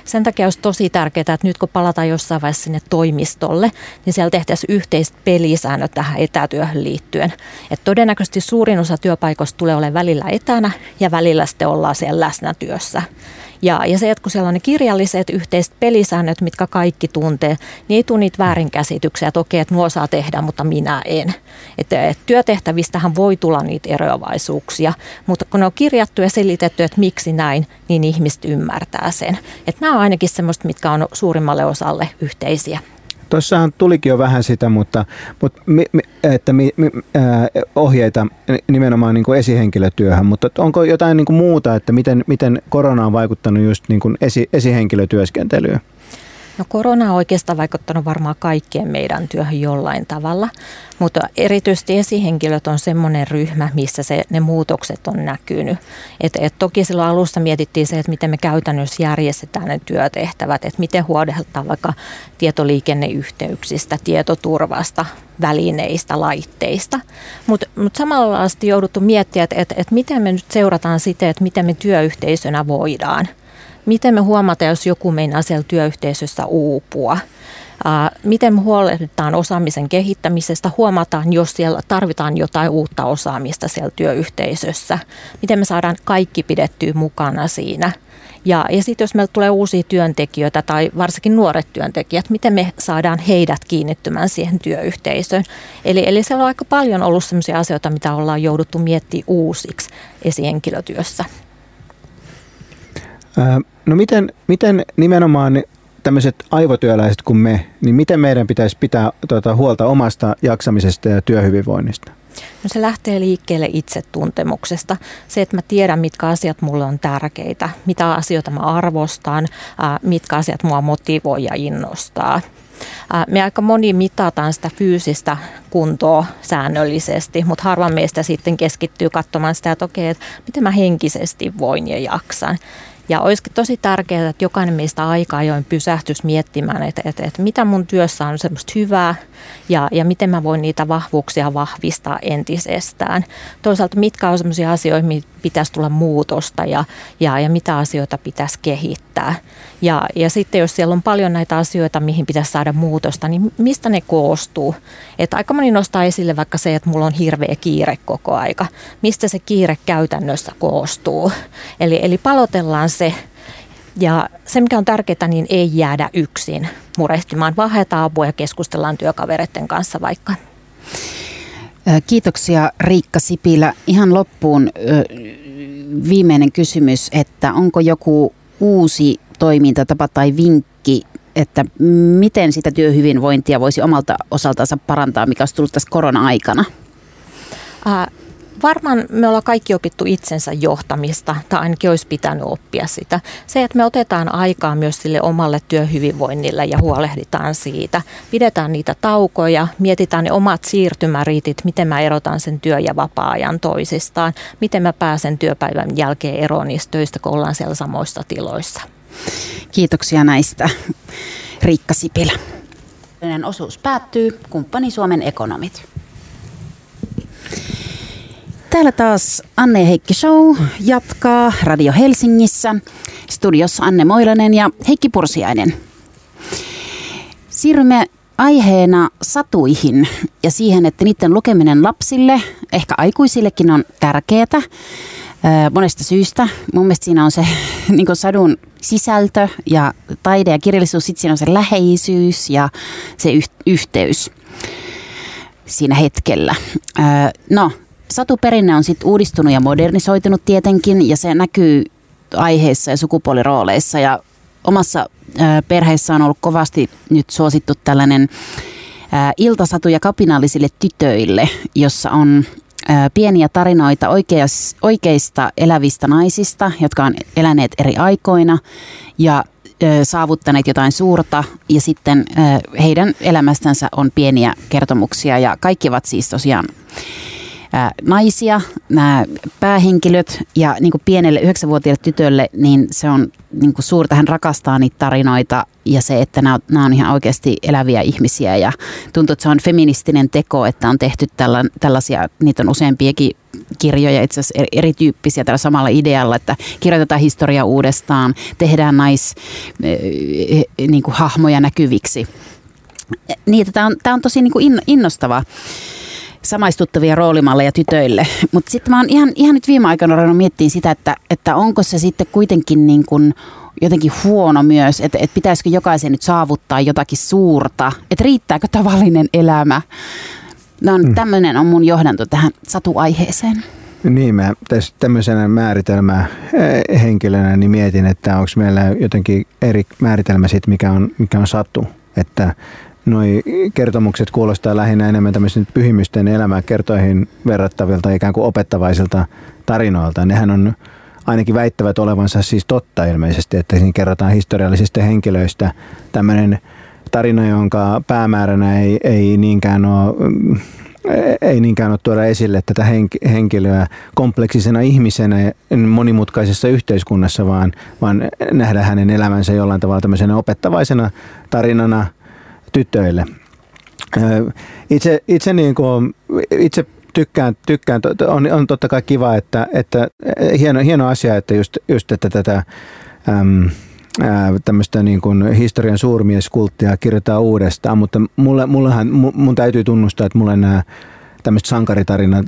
sen takia olisi tosi tärkeää, että nyt kun palataan jossain vaiheessa sinne toimistolle, niin siellä tehtäisiin yhteiset pelisäännöt tähän etätyöhön liittyen. Et todennäköisesti suurin osa työpaikoista tulee olemaan välillä etänä ja välillä sitten ollaan siellä läsnä työssä. Ja, ja se, että kun siellä on ne kirjalliset yhteiset pelisäännöt, mitkä kaikki tuntee, niin ei tule niitä väärinkäsityksiä, että okei, että nuo saa tehdä, mutta minä en. Että, että työtehtävistähän voi tulla niitä eroavaisuuksia, mutta kun ne on kirjattu ja selitetty, että miksi näin, niin ihmiset ymmärtää sen. Että nämä on ainakin semmoista, mitkä on suurimmalle osalle yhteisiä. Tuossahan tulikin jo vähän sitä, mutta, mutta mi, mi, että mi, mi, äh, ohjeita nimenomaan niin kuin esihenkilötyöhön, mutta onko jotain niin kuin muuta, että miten, miten korona on vaikuttanut just niin kuin esi, esihenkilötyöskentelyyn? No korona on oikeastaan vaikuttanut varmaan kaikkien meidän työhön jollain tavalla, mutta erityisesti esihenkilöt on semmoinen ryhmä, missä se, ne muutokset on näkynyt. Et, et toki silloin alussa mietittiin se, että miten me käytännössä järjestetään ne työtehtävät, että miten huolehditaan vaikka tietoliikenneyhteyksistä, tietoturvasta, välineistä, laitteista. Mutta mut samalla on jouduttu miettimään, että et, et miten me nyt seurataan sitä, että miten me työyhteisönä voidaan – Miten me huomataan, jos joku meinaa siellä työyhteisössä uupua? Miten me huolehditaan osaamisen kehittämisestä? Huomataan, jos siellä tarvitaan jotain uutta osaamista siellä työyhteisössä. Miten me saadaan kaikki pidettyä mukana siinä? Ja, ja sitten jos meillä tulee uusia työntekijöitä tai varsinkin nuoret työntekijät, miten me saadaan heidät kiinnittymään siihen työyhteisöön. Eli, eli siellä on aika paljon ollut sellaisia asioita, mitä ollaan jouduttu miettimään uusiksi esihenkilötyössä. No miten, miten nimenomaan tämmöiset aivotyöläiset kuin me, niin miten meidän pitäisi pitää tuota, huolta omasta jaksamisesta ja työhyvinvoinnista? No se lähtee liikkeelle itsetuntemuksesta. Se, että mä tiedän, mitkä asiat mulle on tärkeitä, mitä asioita mä arvostan, mitkä asiat mua motivoi ja innostaa. Me aika moni mitataan sitä fyysistä kuntoa säännöllisesti, mutta harva meistä sitten keskittyy katsomaan sitä, että okei, että miten mä henkisesti voin ja jaksan. Ja olisikin tosi tärkeää, että jokainen meistä aika ajoin pysähtyisi miettimään, että, että, että mitä mun työssä on semmoista hyvää ja, ja miten mä voin niitä vahvuuksia vahvistaa entisestään. Toisaalta mitkä on semmoisia asioita, mihin pitäisi tulla muutosta ja, ja, ja mitä asioita pitäisi kehittää. Ja, ja sitten jos siellä on paljon näitä asioita, mihin pitäisi saada muutosta, niin mistä ne koostuu? Että aika moni nostaa esille vaikka se, että mulla on hirveä kiire koko aika. Mistä se kiire käytännössä koostuu? Eli, eli palotellaan se ja se, mikä on tärkeää, niin ei jäädä yksin murehtimaan, vaan haetaan apua ja keskustellaan työkavereiden kanssa vaikka. Kiitoksia Riikka Sipilä. Ihan loppuun viimeinen kysymys, että onko joku uusi toimintatapa tai vinkki, että miten sitä työhyvinvointia voisi omalta osaltansa parantaa, mikä olisi tullut tässä korona-aikana? Varmaan me ollaan kaikki opittu itsensä johtamista, tai ainakin olisi pitänyt oppia sitä. Se, että me otetaan aikaa myös sille omalle työhyvinvoinnille ja huolehditaan siitä. Pidetään niitä taukoja, mietitään ne omat siirtymäriitit, miten mä erotan sen työ- ja vapaa-ajan toisistaan, miten mä pääsen työpäivän jälkeen eroon niistä töistä, kun ollaan siellä samoissa tiloissa. Kiitoksia näistä, Riikka Sipilä. Osuus päättyy. Kumppani Suomen ekonomit. Täällä taas Anne ja Heikki Show jatkaa Radio Helsingissä. Studiossa Anne Moilanen ja Heikki Pursiainen. Siirrymme aiheena satuihin ja siihen, että niiden lukeminen lapsille, ehkä aikuisillekin on tärkeää monesta syystä. Mun mielestä siinä on se niin sadun sisältö ja taide ja kirjallisuus, sitten siinä on se läheisyys ja se yhteys siinä hetkellä. No, satuperinne on sitten uudistunut ja modernisoitunut tietenkin ja se näkyy aiheissa ja sukupuolirooleissa ja omassa perheessä on ollut kovasti nyt suosittu tällainen iltasatu ja kapinallisille tytöille, jossa on pieniä tarinoita oikeista elävistä naisista, jotka on eläneet eri aikoina ja saavuttaneet jotain suurta ja sitten heidän elämästänsä on pieniä kertomuksia ja kaikki ovat siis tosiaan naisia, nämä päähenkilöt ja niin kuin pienelle yhdeksänvuotiaille tytölle, niin se on niin kuin suurta, hän rakastaa niitä tarinoita ja se, että nämä, nämä on ihan oikeasti eläviä ihmisiä. Ja tuntuu, että se on feministinen teko, että on tehty tällä, tällaisia, niitä on useampiakin kirjoja itse asiassa erityyppisiä tällä samalla idealla, että kirjoitetaan historia uudestaan, tehdään nais niin kuin hahmoja näkyviksi. Niin, tämä on, tämä on tosi niin kuin innostava samaistuttavia roolimalleja tytöille. Mutta sitten mä oon ihan, ihan nyt viime aikoina ruvennut miettimään sitä, että, että onko se sitten kuitenkin niin kuin jotenkin huono myös, että, että pitäisikö jokaisen nyt saavuttaa jotakin suurta, että riittääkö tavallinen elämä. No mm. tämmöinen on mun johdanto tähän satuaiheeseen. Niin, mä tässä tämmöisenä määritelmää eh, henkilönä niin mietin, että onko meillä jotenkin eri määritelmä siitä, mikä on, mikä on satu. Että noi kertomukset kuulostaa lähinnä enemmän tämmöisen pyhimysten elämää kertoihin verrattavilta ikään kuin opettavaisilta tarinoilta. Nehän on ainakin väittävät olevansa siis totta ilmeisesti, että siinä kerrotaan historiallisista henkilöistä tämmöinen tarina, jonka päämääränä ei, ei niinkään ole ei niinkään ole tuoda esille tätä henkilöä kompleksisena ihmisenä monimutkaisessa yhteiskunnassa, vaan, vaan nähdä hänen elämänsä jollain tavalla tämmöisenä opettavaisena tarinana – tytöille. Itse, itse, niin kuin, itse tykkään, tykkään on, on totta kai kiva, että, että hieno, hieno asia, että just, just että tätä äm, tämmöistä niin kuin historian suurmieskulttia kirjoitetaan uudestaan, mutta mulle, mullehan, mun täytyy tunnustaa, että mulle nämä tämmöistä sankaritarinaa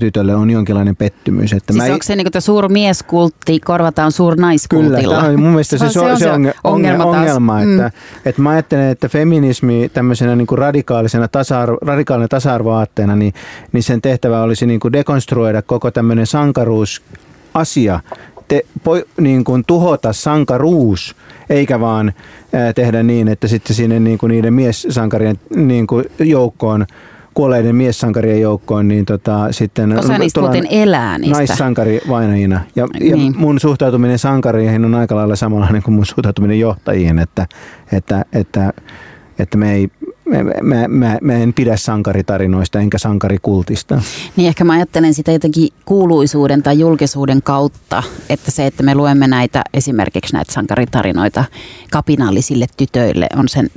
tytölle on jonkinlainen pettymys. Että siis mä onko se niin kuin suuri mieskultti korvataan naiskultilla? Kyllä, tämä on mun mielestä se, se, on, se, on, ongelma, ongelma mm. että, että mä ajattelen, että feminismi tämmöisenä niin kuin radikaalisena tasa-arvo, radikaalinen tasa-arvoaatteena, niin, niin sen tehtävä olisi niin kuin dekonstruoida koko tämmöinen sankaruusasia, te, po, niin kuin tuhota sankaruus, eikä vaan ää, tehdä niin, että sitten sinne niin kuin niiden miessankarien niin kuin joukkoon kuolleiden miessankarien joukkoon, niin tota, sitten Osa niistä muuten elää niistä. naissankari vainajina. Ja, niin. ja mun suhtautuminen sankariin on aika lailla samanlainen kuin mun suhtautuminen johtajiin, että, että, että, että me ei mä, mä, mä en pidä sankaritarinoista enkä sankarikultista. Niin ehkä mä ajattelen sitä jotenkin kuuluisuuden tai julkisuuden kautta, että se, että me luemme näitä esimerkiksi näitä sankaritarinoita kapinallisille tytöille on sen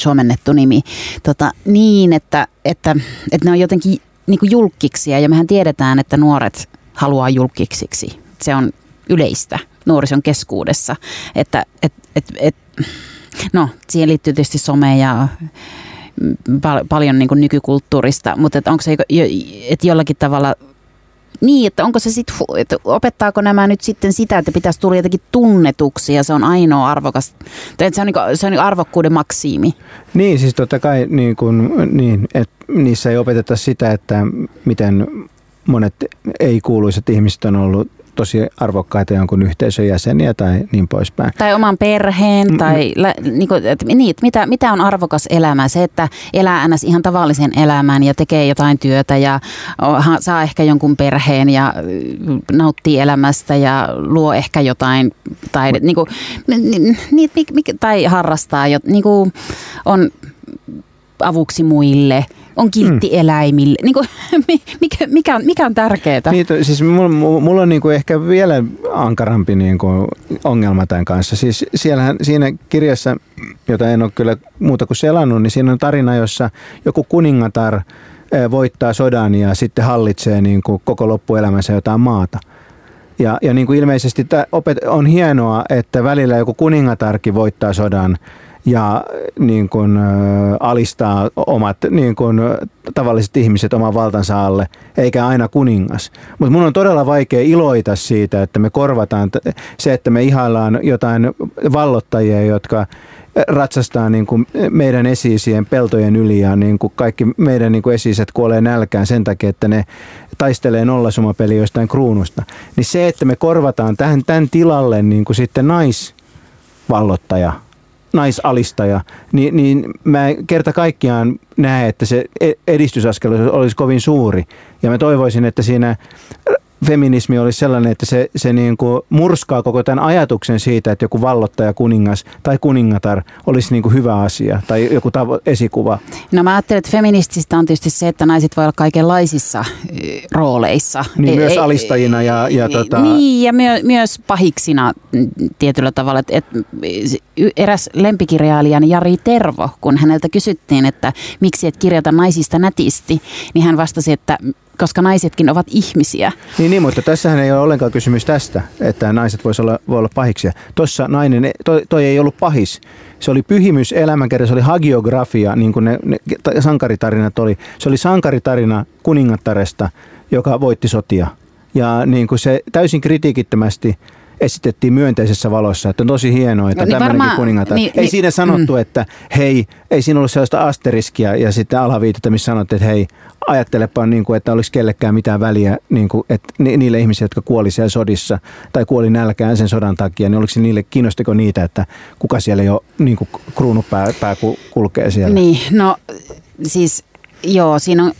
suomennettu nimi, tota, niin että, että, että ne on jotenkin niin kuin julkkiksia ja mehän tiedetään, että nuoret haluaa julkiksiksi. Se on yleistä nuorison keskuudessa, että et, et, et, no siihen liittyy tietysti some ja pal- paljon niin nykykulttuurista, mutta onko se että jollakin tavalla niin, että onko se sitten, että opettaako nämä nyt sitten sitä, että pitäisi tulla jotenkin tunnetuksi ja se on ainoa arvokas, tai että se on, niin kuin, se on niin arvokkuuden maksiimi. Niin, siis totta kai niin kuin, niin, että niissä ei opeteta sitä, että miten monet ei-kuuluiset ihmiset on ollut tosi arvokkaita jonkun yhteisön jäseniä tai niin poispäin. Tai oman perheen, mm, tai mm. niin kuin, että, niin, mitä, mitä on arvokas elämä? Se, että elää ns. ihan tavallisen elämän ja tekee jotain työtä ja saa ehkä jonkun perheen ja nauttii elämästä ja luo ehkä jotain tai, niin kuin, niin, niin, tai harrastaa, niin kuin on avuksi muille – on kiltti mm. eläimille. Niin kuin, mikä, mikä, on, mikä on tärkeää? Niin, siis mulla, mulla on niin kuin ehkä vielä ankarampi niin kuin ongelma tämän kanssa. Siis siellähän, siinä kirjassa, jota en ole kyllä muuta kuin selannut, niin siinä on tarina, jossa joku kuningatar voittaa sodan ja sitten hallitsee niin kuin koko loppuelämänsä jotain maata. Ja, ja niin kuin ilmeisesti on hienoa, että välillä joku kuningatarki voittaa sodan ja niin kuin, ä, alistaa omat niin kuin, tavalliset ihmiset oman valtansa alle, eikä aina kuningas. Mutta mun on todella vaikea iloita siitä, että me korvataan se, että me ihaillaan jotain vallottajia, jotka ratsastaa niin kuin meidän esiisien peltojen yli ja niin kuin kaikki meidän niin kuin esiiset kuolee nälkään sen takia, että ne taistelee nollasumapeli jostain kruunusta. Niin se, että me korvataan tähän, tämän tilalle niin kuin sitten naisvallottaja, naisalistaja, niin, niin mä kerta kaikkiaan näe, että se e- edistysaskel olisi kovin suuri. Ja mä toivoisin, että siinä feminismi olisi sellainen, että se, se niin kuin murskaa koko tämän ajatuksen siitä, että joku vallottaja, kuningas tai kuningatar olisi niin kuin hyvä asia tai joku tavo- esikuva. No mä ajattelen, että feminististä on tietysti se, että naiset voi olla kaikenlaisissa rooleissa. Niin, myös alistajina ja... ja tota... Niin, ja myö, myös pahiksina tietyllä tavalla. Että, että eräs lempikirjailijani Jari Tervo, kun häneltä kysyttiin, että miksi et kirjoita naisista nätisti, niin hän vastasi, että koska naisetkin ovat ihmisiä. Niin, niin mutta tässähän ei ole ollenkaan kysymys tästä, että naiset voisivat olla, voi olla pahiksia. Tuossa nainen, toi, toi ei ollut pahis. Se oli pyhimys elämänkerta, se oli hagiografia, niin kuin ne, ne sankaritarinat oli. Se oli sankaritarina kuningattaresta, joka voitti sotia. Ja niin kuin se täysin kritiikittömästi esitettiin myönteisessä valossa, että on tosi hienoa, että no, niin tämmöinenkin kuningatar. Niin, ei niin, siinä sanottu, mm. että hei, ei siinä ollut sellaista asteriskiä ja sitten alaviitettä, missä sanottiin, että hei, ajattelepa, niin kuin, että olisi kellekään mitään väliä niin kuin, että niille ihmisille, jotka kuoli siellä sodissa tai kuoli nälkään sen sodan takia, niin oliko niille, kiinnostiko niitä, että kuka siellä jo niin kuin kruunupää pää kulkee siellä? Niin, no siis Joo, siinä on,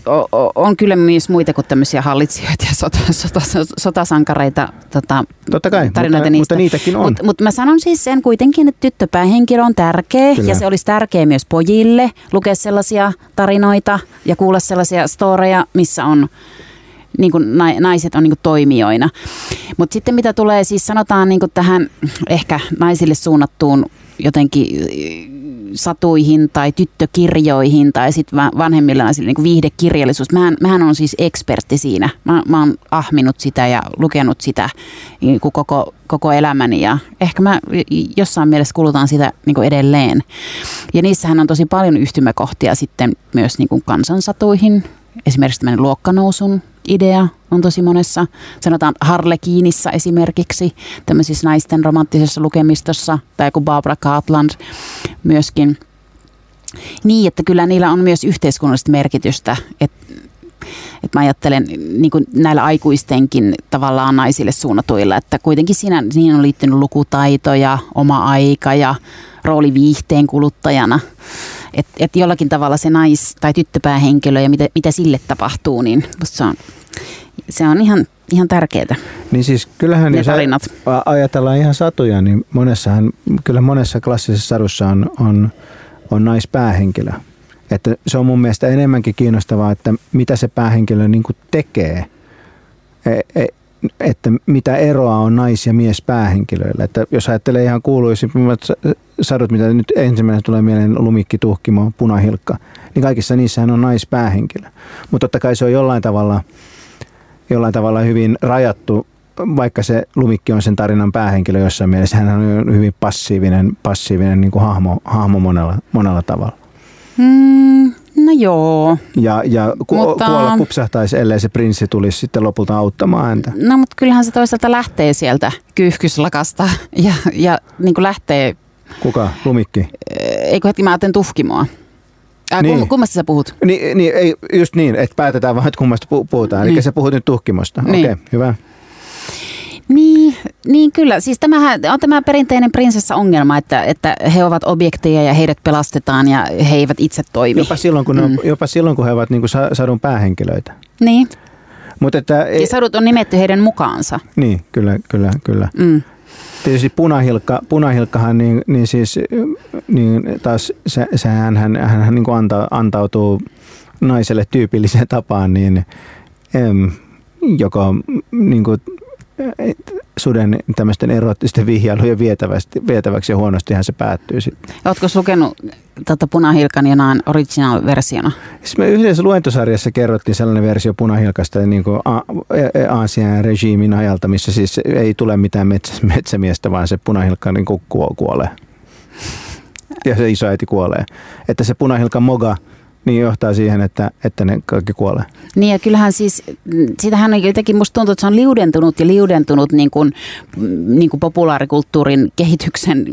on kyllä myös muita kuin tämmöisiä hallitsijoita ja sota, sota, sotasankareita tota, Totta kai, tarinoita mutta, niistä. mutta niitäkin on. Mutta mut mä sanon siis sen kuitenkin, että tyttöpäähenkilö on tärkeä kyllä. ja se olisi tärkeä myös pojille lukea sellaisia tarinoita ja kuulla sellaisia storeja, missä on niin kuin naiset on niin kuin toimijoina. Mutta sitten mitä tulee siis sanotaan niin kuin tähän ehkä naisille suunnattuun jotenkin satuihin tai tyttökirjoihin tai sitten vanhemmilla naisilla niin viihdekirjallisuus. Mähän, mähän on siis ekspertti siinä. Mä, mä oon ahminut sitä ja lukenut sitä niin kuin koko, koko elämäni ja ehkä mä jossain mielessä kulutan sitä niin kuin edelleen. Ja niissähän on tosi paljon yhtymäkohtia sitten myös niin kuin kansansatuihin, esimerkiksi tämmöinen luokkanousun idea on tosi monessa. Sanotaan Harlekiinissa esimerkiksi, tämmöisissä naisten romanttisessa lukemistossa, tai kuin Barbara Cartland myöskin. Niin, että kyllä niillä on myös yhteiskunnallista merkitystä, että että mä ajattelen niin kuin näillä aikuistenkin tavallaan naisille suunnatuilla, että kuitenkin siinä, siinä on liittynyt lukutaito ja oma aika ja rooli viihteen kuluttajana. Että et jollakin tavalla se nais- tai tyttöpäähenkilö ja mitä, mitä sille tapahtuu, niin se on, se on ihan, ihan tärkeää. Niin siis kyllähän jos ajatellaan ihan satuja, niin monessahan, kyllä monessa klassisessa sadussa on, on, on naispäähenkilö. Että se on mun mielestä enemmänkin kiinnostavaa, että mitä se päähenkilö niin tekee. Että mitä eroa on nais- ja mies päähenkilöillä. Että jos ajattelee ihan kuuluisimmat sadut, mitä nyt ensimmäisenä tulee mieleen, lumikki, tuhkimo, punahilkka, niin kaikissa niissähän on naispäähenkilö. Mutta totta kai se on jollain tavalla, jollain tavalla hyvin rajattu, vaikka se lumikki on sen tarinan päähenkilö jossain mielessä, hän on hyvin passiivinen, passiivinen niin kuin hahmo, hahmo monella, monella tavalla. Mm, no joo. Ja, ja ku, Mutta- kuolla kupsahtaisi, ellei se prinssi tulisi sitten lopulta auttamaan häntä. No mutta kyllähän se toisaalta lähtee sieltä kyyhkyslakasta ja, ja niin kuin lähtee, Kuka? Lumikki? eikö heti mä ajattelen tuhkimoa. Ää, Niin. kum, kummasta sä puhut? Niin, niin ei, just niin, että päätetään vaan, että kummasta pu- puhutaan. Eli Niin. sä puhut nyt tuhkimosta. Niin. Okei, hyvä. Niin, kyllä. Siis tämähän on tämä perinteinen prinsessa-ongelma, että, että he ovat objekteja ja heidät pelastetaan ja he eivät itse toimi. Jopa silloin, kun, mm. on, jopa silloin, kun he ovat niin kuin sadun päähenkilöitä. Niin, Mutta että, ja sadut on nimetty heidän mukaansa. niin, kyllä, kyllä, kyllä. Mm. Tietysti punahilkka, punahilkkahan niin, niin siis, niin taas se, sehän hän, hän, hän niin kuin anta, antautuu naiselle tyypilliseen tapaan, niin em, joko niin kuin, suden tämmöisten erottisten vihjailujen vietävästi, vietäväksi ja huonostihan se päättyy sitten. Oletko lukenut tota Punahilkan ja naan original-versiona? Siis me yhdessä luentosarjassa kerrottiin sellainen versio punahilkasta niin kuin A- A- Aasian regiimin ajalta, missä siis ei tule mitään metsä, metsämiestä, vaan se punahilkka niin kuolee. Ja se isoäiti kuolee. Että se punahilkan moga niin johtaa siihen, että, että ne kaikki kuolee. Niin ja kyllähän siis, sitähän on jotenkin musta tuntuu, että se on liudentunut ja liudentunut niin kuin, niin kuin populaarikulttuurin kehityksen,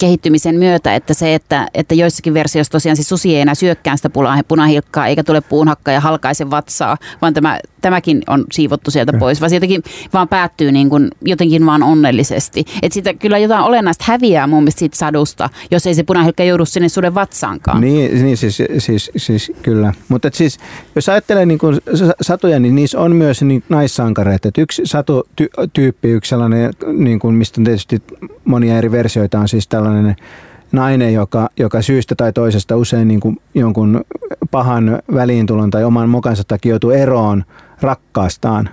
kehittymisen myötä, että se, että, että joissakin versioissa tosiaan siis susi ei enää syökkään sitä puna- punahilkkaa eikä tule puunhakkaa ja halkaise vatsaa, vaan tämä, tämäkin on siivottu sieltä pois, vaan se jotenkin vaan päättyy niin kuin, jotenkin vaan onnellisesti. Että siitä kyllä jotain olennaista häviää mun mielestä siitä sadusta, jos ei se punahilkka joudu sinne suden vatsaankaan. Niin, niin siis, siis, siis kyllä. Mutta siis, jos ajattelee niin kuin satuja, niin niissä on myös niin naissankareita. Et yksi satutyyppi, yksi sellainen, niin kuin, mistä on tietysti monia eri versioita, on siis tällainen nainen, joka, joka syystä tai toisesta usein niin kuin jonkun pahan väliintulon tai oman mokansa takia joutuu eroon rakkaastaan.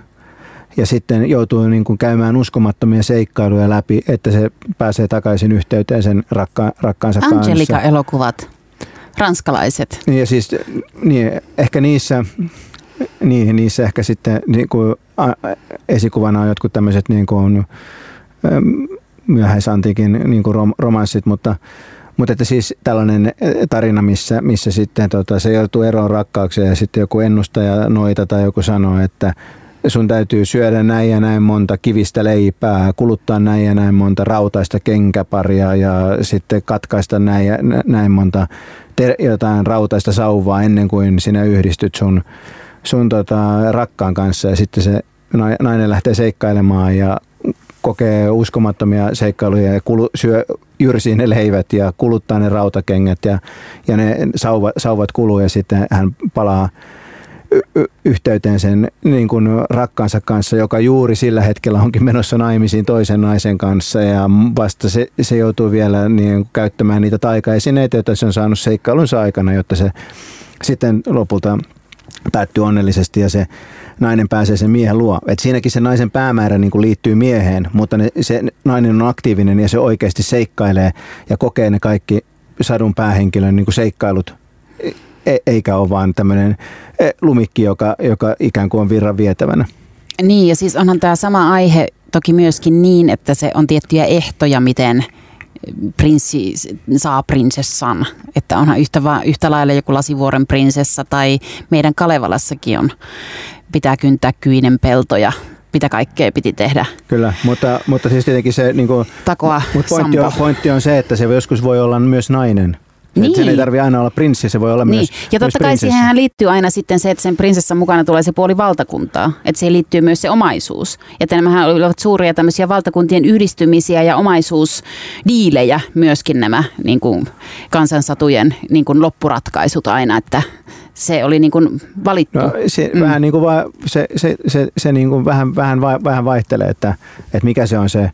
Ja sitten joutuu niin kuin käymään uskomattomia seikkailuja läpi, että se pääsee takaisin yhteyteen sen rakka, rakkaansa kanssa. Angelika-elokuvat, ranskalaiset. Niin ja siis niin, ehkä niissä, niin, niissä ehkä sitten niin kuin, a, esikuvana on jotkut tämmöiset niin kuin, myöhäisantiikin niin kuin rom, romanssit, mutta, mutta että siis tällainen tarina, missä, missä sitten tota, se joutuu eroon rakkaukseen ja sitten joku ennustaja noita tai joku sanoo, että sun täytyy syödä näin ja näin monta kivistä leipää, kuluttaa näin ja näin monta rautaista kenkäparia ja sitten katkaista näin ja näin monta ter- jotain rautaista sauvaa ennen kuin sinä yhdistyt sun, sun tota, rakkaan kanssa. Ja sitten se nainen lähtee seikkailemaan ja kokee uskomattomia seikkailuja ja kulu, syö, jyrsii ne leivät ja kuluttaa ne rautakengät ja, ja ne sauva, sauvat kuluu ja sitten hän palaa yhteyteen sen niin kuin rakkaansa kanssa, joka juuri sillä hetkellä onkin menossa naimisiin toisen naisen kanssa ja vasta se, se joutuu vielä niin käyttämään niitä taikaesineitä, joita se on saanut seikkailunsa aikana, jotta se sitten lopulta päättyy onnellisesti ja se nainen pääsee sen miehen luo. Et siinäkin se naisen päämäärä niin liittyy mieheen, mutta ne, se nainen on aktiivinen ja se oikeasti seikkailee ja kokee ne kaikki sadun päähenkilön niin seikkailut e- eikä ole vaan tämmöinen lumikki, joka, joka ikään kuin on virran vietävänä. Niin, ja siis onhan tämä sama aihe toki myöskin niin, että se on tiettyjä ehtoja, miten prinssi saa prinsessan. Että onhan yhtä, va, yhtä lailla joku Lasivuoren prinsessa tai meidän Kalevalassakin on, pitää kyntää kyinen pelto ja mitä kaikkea piti tehdä. Kyllä, mutta, mutta siis tietenkin se... Niin kuin, Takoa mutta pointti on, pointti on se, että se joskus voi olla myös nainen. Niin. Sen ei tarvitse aina olla prinssi, se voi olla niin. myös Ja totta myös kai siihen liittyy aina sitten se, että sen prinsessan mukana tulee se puoli valtakuntaa. Että siihen liittyy myös se omaisuus. Että nämähän olivat suuria tämmöisiä valtakuntien yhdistymisiä ja omaisuusdiilejä myöskin nämä niin kuin kansansatujen niin kuin loppuratkaisut aina, että se oli niin kuin valittu. No, se, mm. vähän niin kuin va, se, se, se, se niin kuin vähän, vähän, vähän vaihtelee, että, että mikä se on se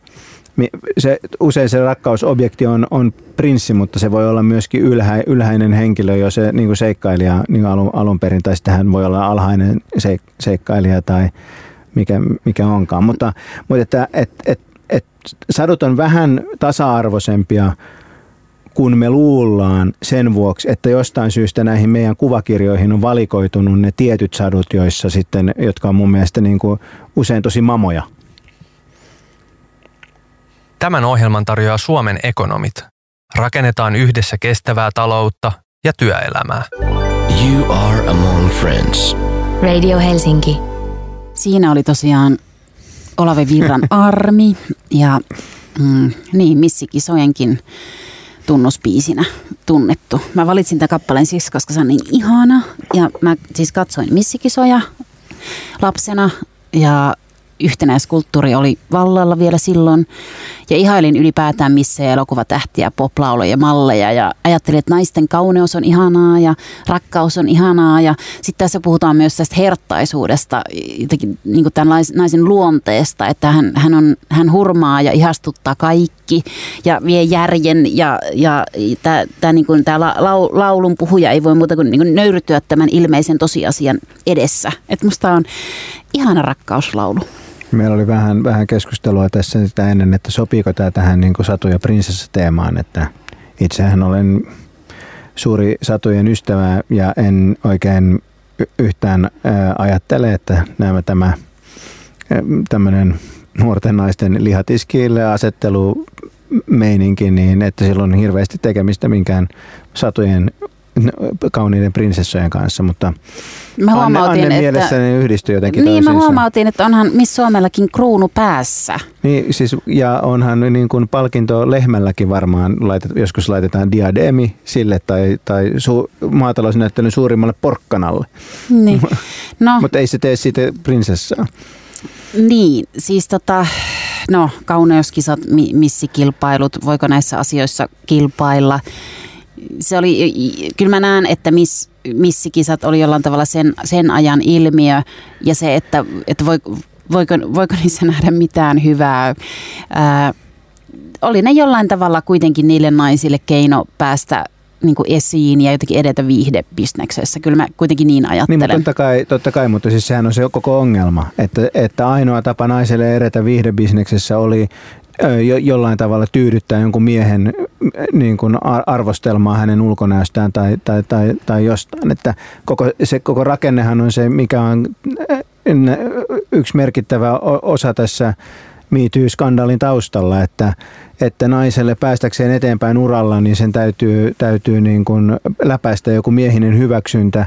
se, usein se rakkausobjekti on, on prinssi, mutta se voi olla myöskin ylhä, ylhäinen henkilö, jo se niin kuin seikkailija niin kuin alun, alun perin, tai sitten hän voi olla alhainen seik, seikkailija tai mikä, mikä onkaan. Mutta, mutta että, et, et, et, sadut on vähän tasa-arvoisempia kun me luullaan sen vuoksi, että jostain syystä näihin meidän kuvakirjoihin on valikoitunut ne tietyt sadut, joissa sitten, jotka on mun mielestä niin kuin usein tosi mamoja. Tämän ohjelman tarjoaa Suomen ekonomit. Rakennetaan yhdessä kestävää taloutta ja työelämää. You are among friends. Radio Helsinki. Siinä oli tosiaan Olavi Virran armi ja mm, niin, missikisojenkin tunnuspiisinä tunnettu. Mä valitsin tämän kappaleen siksi, koska se on niin ihana. Ja mä siis katsoin missikisoja lapsena ja yhtenäiskulttuuri oli vallalla vielä silloin. Ja ihailin ylipäätään missä elokuvatähtiä, poplauloja, malleja ja ajattelin, että naisten kauneus on ihanaa ja rakkaus on ihanaa. Ja sitten tässä puhutaan myös tästä herttaisuudesta, jotenkin niin kuin tämän naisen luonteesta, että hän, hän, on, hän hurmaa ja ihastuttaa kaikki ja vie järjen ja, ja tämä, tämä, niin kuin, tämä laulun puhuja ei voi muuta kuin, niin kuin nöyrytyä tämän ilmeisen tosiasian edessä. Että musta on ihana rakkauslaulu. Meillä oli vähän, vähän keskustelua tässä sitä ennen, että sopiiko tämä tähän niin Satu- ja prinsessa-teemaan, että itsehän olen suuri satujen ystävä ja en oikein yhtään ajattele, että nämä tämä tämmöinen nuorten naisten lihatiskille asettelu meininki, niin että sillä on hirveästi tekemistä minkään satujen kauniiden prinsessojen kanssa, mutta mä huomautin, Anne, Anne että, mielessäni yhdistyi jotenkin Niin, mä huomautin, että onhan Miss Suomellakin kruunu päässä. Niin, siis, ja onhan niin kuin palkinto lehmälläkin varmaan, laitet, joskus laitetaan diademi sille tai, tai su, maatalousnäyttelyn suurimmalle porkkanalle. Niin. No. mutta ei se tee siitä prinsessaa. Niin, siis tota, no kauneuskisat, missikilpailut, voiko näissä asioissa kilpailla – se oli, kyllä mä näen, että miss, missikisat oli jollain tavalla sen, sen ajan ilmiö ja se, että, että voiko, voiko, voiko niissä nähdä mitään hyvää. Ää, oli ne jollain tavalla kuitenkin niille naisille keino päästä niin kuin esiin ja jotenkin edetä viihdebisneksessä. Kyllä mä kuitenkin niin ajattelen. Niin, mutta totta kai, totta kai, mutta siis sehän on se koko ongelma, että, että ainoa tapa naiselle edetä viihdebisneksessä oli jo, jollain tavalla tyydyttää jonkun miehen niin kuin arvostelmaa hänen ulkonäöstään tai, tai, tai, tai jostain. Että koko, se koko rakennehan on se, mikä on yksi merkittävä osa tässä MeToo-skandaalin taustalla, että, että naiselle päästäkseen eteenpäin uralla, niin sen täytyy, täytyy niin kuin läpäistä joku miehinen hyväksyntä,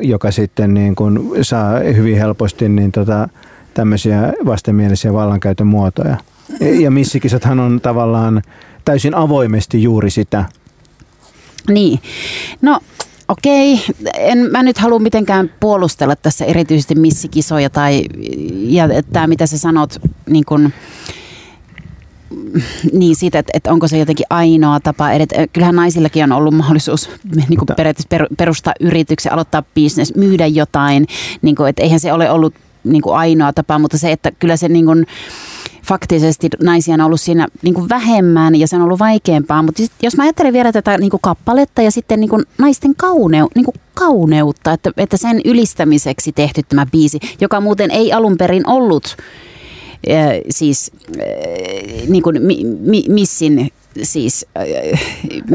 joka sitten niin kuin saa hyvin helposti niin tota, tämmöisiä vastenmielisiä vallankäytön muotoja. Ja missikisathan on tavallaan täysin avoimesti juuri sitä. Niin. No okei, en mä nyt halua mitenkään puolustella tässä erityisesti missikisoja tai ja tämä mitä sä sanot niin kun, niin siitä, että, että onko se jotenkin ainoa tapa edetä. Kyllähän naisillakin on ollut mahdollisuus niin kuin periaatteessa perustaa yrityksen, aloittaa bisnes, myydä jotain. Niin kuin, että eihän se ole ollut niin kuin ainoa tapa, mutta se, että kyllä se niin kuin, faktisesti naisia on ollut siinä niin kuin vähemmän ja se on ollut vaikeampaa. Mutta jos mä ajattelen vielä tätä niin kuin kappaletta ja sitten niin kuin naisten kauneu, niin kuin kauneutta, että, että sen ylistämiseksi tehty tämä biisi, joka muuten ei alun perin ollut äh, siis äh, niin kuin mi, mi, missin siis äh,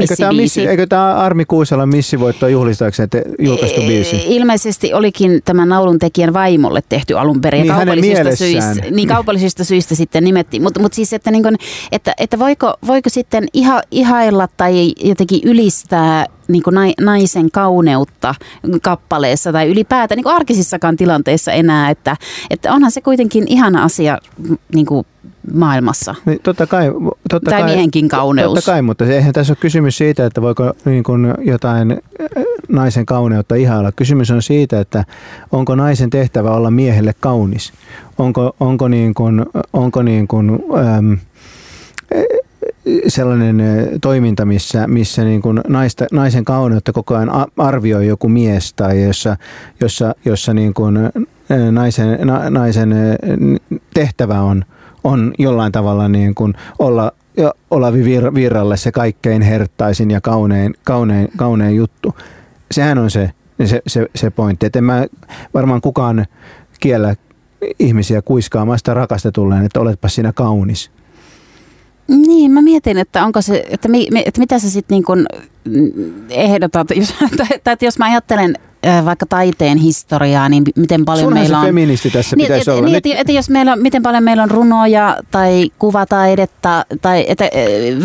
eikö tämä, missi, eikö tämä Armi Kuusalan missivoittoa juhlistaakseen te, julkaistu biisi? Ilmeisesti olikin tämän naulun tekijän vaimolle tehty alun perin. Niin, kaupallisista, syistä, niin kaupallisista syistä sitten nimettiin. Mutta mut siis, että, niin kun, että, että voiko, voiko sitten iha, ihailla tai jotenkin ylistää niin kuin naisen kauneutta kappaleessa tai ylipäätään niin kuin arkisissakaan tilanteissa enää, että, että onhan se kuitenkin ihana asia niin kuin maailmassa. Niin, totta kai, totta tai kai, miehenkin kauneus. Totta kai, mutta eihän tässä ole kysymys siitä, että voiko niin kuin jotain äh, naisen kauneutta ihailla. Kysymys on siitä, että onko naisen tehtävä olla miehelle kaunis. Onko, onko, niin kuin, onko niin kuin, äm, sellainen toiminta, missä, missä niin kuin naista, naisen kauneutta koko ajan arvioi joku mies tai jossa, jossa, jossa niin kuin naisen, na, naisen tehtävä on – on jollain tavalla niin kuin olla Olavi Vir- Virralle se kaikkein herttaisin ja kaunein, kaunein, kaunein juttu. Sehän on se, se, se, se pointti. Että en mä varmaan kukaan kiellä ihmisiä kuiskaamasta rakastetulleen, että oletpa siinä kaunis. Niin, mä mietin, että onko se, että, mi, että mitä sä sitten niin kuin ehdotat, jos, tai, tai jos mä ajattelen vaikka taiteen historiaa, niin miten paljon Sunhan meillä on... feministi tässä niin, pitäisi et, olla. Niin, että, että jos meillä on, miten paljon meillä on runoja tai kuvataidetta tai että,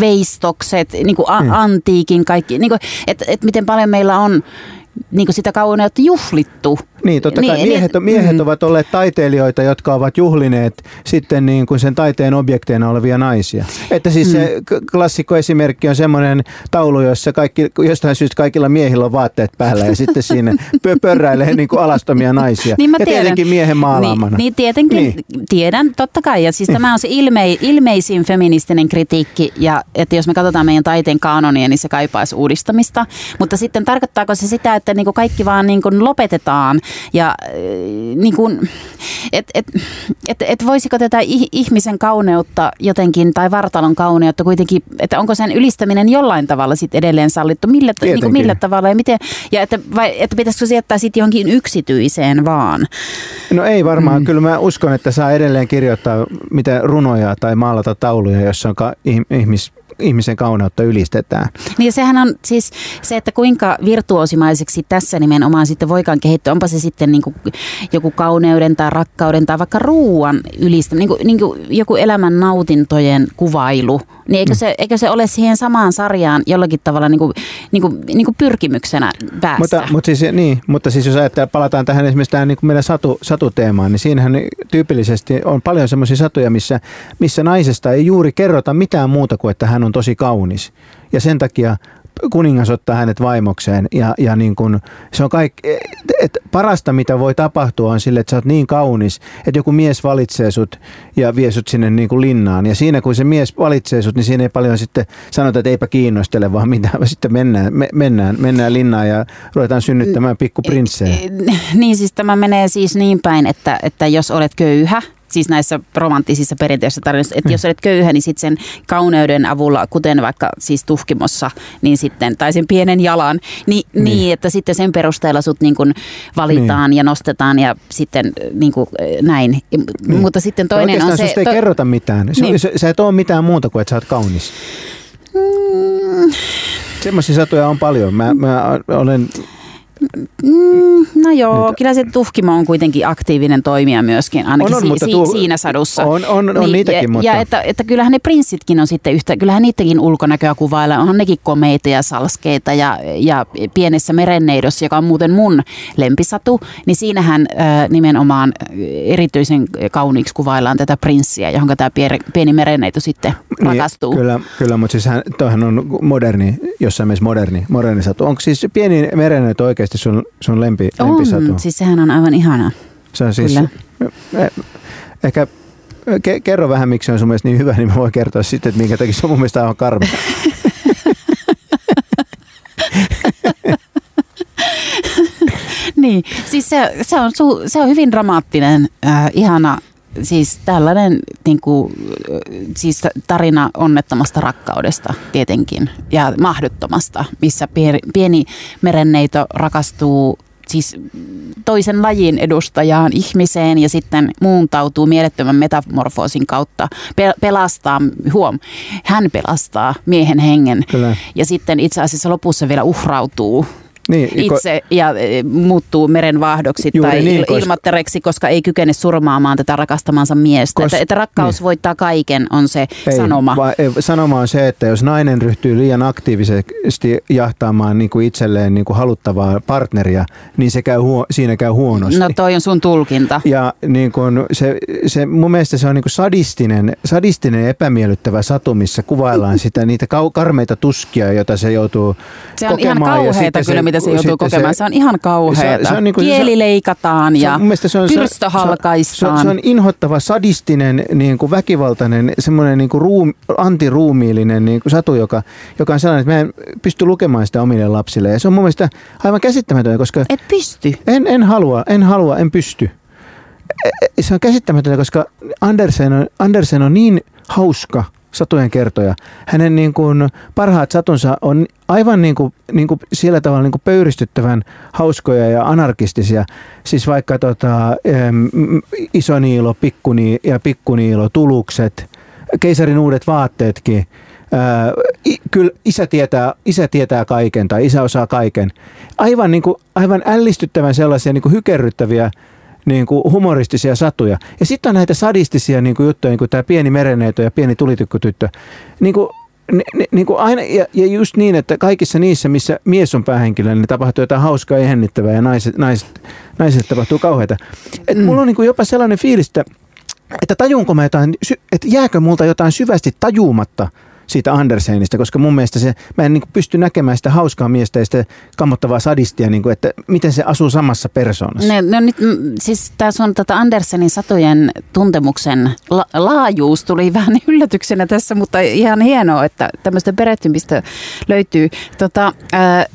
veistokset, niin kuin hmm. antiikin kaikki, niin kuin, että, että miten paljon meillä on niin kuin sitä kauneutta juhlittu. Niin, totta kai niin, miehet, niin, miehet mm. ovat olleet taiteilijoita, jotka ovat juhlineet sitten niin kuin sen taiteen objekteina olevia naisia. Että siis mm. se klassikko esimerkki on semmoinen taulu, jossa kaikki, jostain syystä kaikilla miehillä on vaatteet päällä ja sitten siinä pörräilee niin kuin alastomia naisia. Niin mä ja tiedän. tietenkin miehen maalaamana. Niin, niin tietenkin, niin. tiedän, totta kai. Ja siis niin. tämä on se ilme, ilmeisin feministinen kritiikki ja että jos me katsotaan meidän taiteen kanonia, niin se kaipaisi uudistamista. Mutta sitten tarkoittaako se sitä, että niin kuin kaikki vaan niin kuin lopetetaan ja äh, niin kuin, et, et, et, et voisiko tätä ihmisen kauneutta jotenkin tai vartalon kauneutta kuitenkin, että onko sen ylistäminen jollain tavalla sitten edelleen sallittu, millä, niin kuin millä tavalla ja miten, ja että, vai, että pitäisikö se jättää sitten johonkin yksityiseen vaan? No ei varmaan, mm. kyllä mä uskon, että saa edelleen kirjoittaa mitä runoja tai maalata tauluja, jossa on ihmis ihmisen kauneutta ylistetään. Niin sehän on siis se, että kuinka virtuosimaiseksi tässä nimenomaan sitten voikaan kehittyä. Onpa se sitten niin kuin joku kauneuden tai rakkauden tai vaikka ruuan ylistäminen, niin kuin, niin kuin joku elämän nautintojen kuvailu. Niin eikö, mm. se, eikö se ole siihen samaan sarjaan jollakin tavalla niin kuin, niin kuin, niin kuin pyrkimyksenä päästä? Mutta, mutta, siis, niin, mutta siis jos ajattelee, palataan tähän esimerkiksi tähän niin kuin meidän satu, satuteemaan, niin siinähän tyypillisesti on paljon semmoisia satuja, missä, missä naisesta ei juuri kerrota mitään muuta kuin, että hän on tosi kaunis. Ja sen takia kuningas ottaa hänet vaimokseen ja, ja niin kun, se on kaikki, et parasta mitä voi tapahtua on sille, että sä oot niin kaunis, että joku mies valitsee sut ja vie sut sinne niin kuin linnaan ja siinä kun se mies valitsee sut, niin siinä ei paljon sitten sanota, että eipä kiinnostele vaan mitä, sitten mennään, me, mennään, mennään linnaan ja ruvetaan synnyttämään pikkuprinssejä. Niin siis tämä menee siis niin päin, että, että jos olet köyhä, siis näissä romanttisissa perinteisissä tarinoissa, että mm. jos olet köyhä, niin sitten sen kauneuden avulla, kuten vaikka siis tuhkimossa, niin sitten, tai sen pienen jalan, niin, niin. niin että sitten sen perusteella sut niin kuin valitaan niin. ja nostetaan ja sitten niin kuin näin. Niin. Mutta sitten toinen on se... ei to... kerrota mitään. Niin. Sä, sä et ole mitään muuta kuin, että sä oot kaunis. Mm. Semmoisia satoja on paljon. Mä, mä olen Mm, no joo, Nyt. kyllä se tuhkimo on kuitenkin aktiivinen toimija myöskin, ainakin on, on, si- tuo, siinä sadussa. On, on, on niin, niitäkin, ja, mutta... Ja että, että kyllähän ne prinssitkin on sitten yhtä, kyllähän niidenkin ulkonäköä kuvailla, onhan nekin komeita ja salskeita ja, ja pienessä merenneidossa, joka on muuten mun lempisatu, niin siinähän äh, nimenomaan erityisen kauniiksi kuvaillaan tätä prinssiä, johon tämä pieni, pieni merenneito sitten niin, rakastuu. Kyllä, kyllä mutta siis hän, on moderni, jossain mielessä moderni, moderni satu. Onko siis pieni merenneito oikeasti oikeasti sun, sun lempi, on, lempisatu? siis sehän on aivan ihana. Se on siis, Kyllä. Eh, ehkä ke, kerro vähän, miksi se on sun mielestä niin hyvä, niin mä voin kertoa sitten, että minkä takia se on mun mielestä aivan karmi. niin, siis se, se, on, se on hyvin dramaattinen, äh, ihana siis tällainen niin kuin, siis tarina onnettomasta rakkaudesta tietenkin ja mahdottomasta, missä pieni merenneito rakastuu siis toisen lajin edustajaan ihmiseen ja sitten muuntautuu mielettömän metamorfoosin kautta, pelastaa, huom, hän pelastaa miehen hengen Kyllä. ja sitten itse asiassa lopussa vielä uhrautuu niin, itse ja e, muuttuu merenvaahdoksi tai niin, koska, ilmattereksi, koska ei kykene surmaamaan tätä rakastamansa miestä. Koska, että, että rakkaus niin. voittaa kaiken on se ei, sanoma. Va, ei, sanoma on se, että jos nainen ryhtyy liian aktiivisesti jahtaamaan niin kuin itselleen niin kuin haluttavaa partneria, niin se käy huo, siinä käy huonosti. No toi on sun tulkinta. Ja niin kuin se, se, mun mielestä se on niin kuin sadistinen, sadistinen epämiellyttävä satu, missä kuvaillaan sitä, niitä kau, karmeita tuskia, joita se joutuu se on kokemaan. ihan kauheita kyllä, mitä se joutuu kokemaan. Se, se on ihan kauheata. Se, se on niin kuin, Kieli se, leikataan ja se on, pyrstö halkaistaan. Se, se on inhottava, sadistinen, niin kuin väkivaltainen, semmoinen niin kuin ruum, antiruumiillinen niin kuin satu, joka, joka on sellainen, että mä en pysty lukemaan sitä omille lapsille. Ja se on mun mielestä aivan käsittämätöntä, koska... Et pysty? En, en halua, en halua, en pysty. se on käsittämätöntä, koska Andersen on, Andersen on niin hauska satujen kertoja. Hänen niin kuin parhaat satunsa on aivan niin kuin, niin kuin sillä tavalla niin kuin pöyristyttävän hauskoja ja anarkistisia. Siis vaikka tota, Isoniilo, Pikkuni ja Pikkuniilo, Tulukset, Keisarin uudet vaatteetkin. Ää, kyllä isä tietää, isä tietää kaiken tai isä osaa kaiken. Aivan, niin kuin, aivan ällistyttävän sellaisia niin kuin hykerryttäviä niin kuin humoristisia satuja. Ja sitten on näitä sadistisia niin kuin juttuja, niin kuin tämä pieni mereneito ja pieni tulitykkutyttö. Niin kuin, ne, niin kuin aina, ja, ja just niin, että kaikissa niissä, missä mies on päähenkilö, niin tapahtuu jotain hauskaa ja hennittävää ja naiset, naiset, naiset tapahtuu kauheita. Et mm. Mulla on niin kuin jopa sellainen fiilis, että, että tajunko mä jotain, että jääkö multa jotain syvästi tajuumatta – siitä Andersenista, koska mun mielestä se, mä en niin pysty näkemään sitä hauskaa miestä ja sitä kammottavaa sadistia, niin kuin, että miten se asuu samassa persoonassa. Ne, no nyt, siis tässä on tätä Andersenin satojen tuntemuksen la- laajuus tuli vähän yllätyksenä tässä, mutta ihan hienoa, että tämmöistä perehtymistä löytyy. Tota, ää,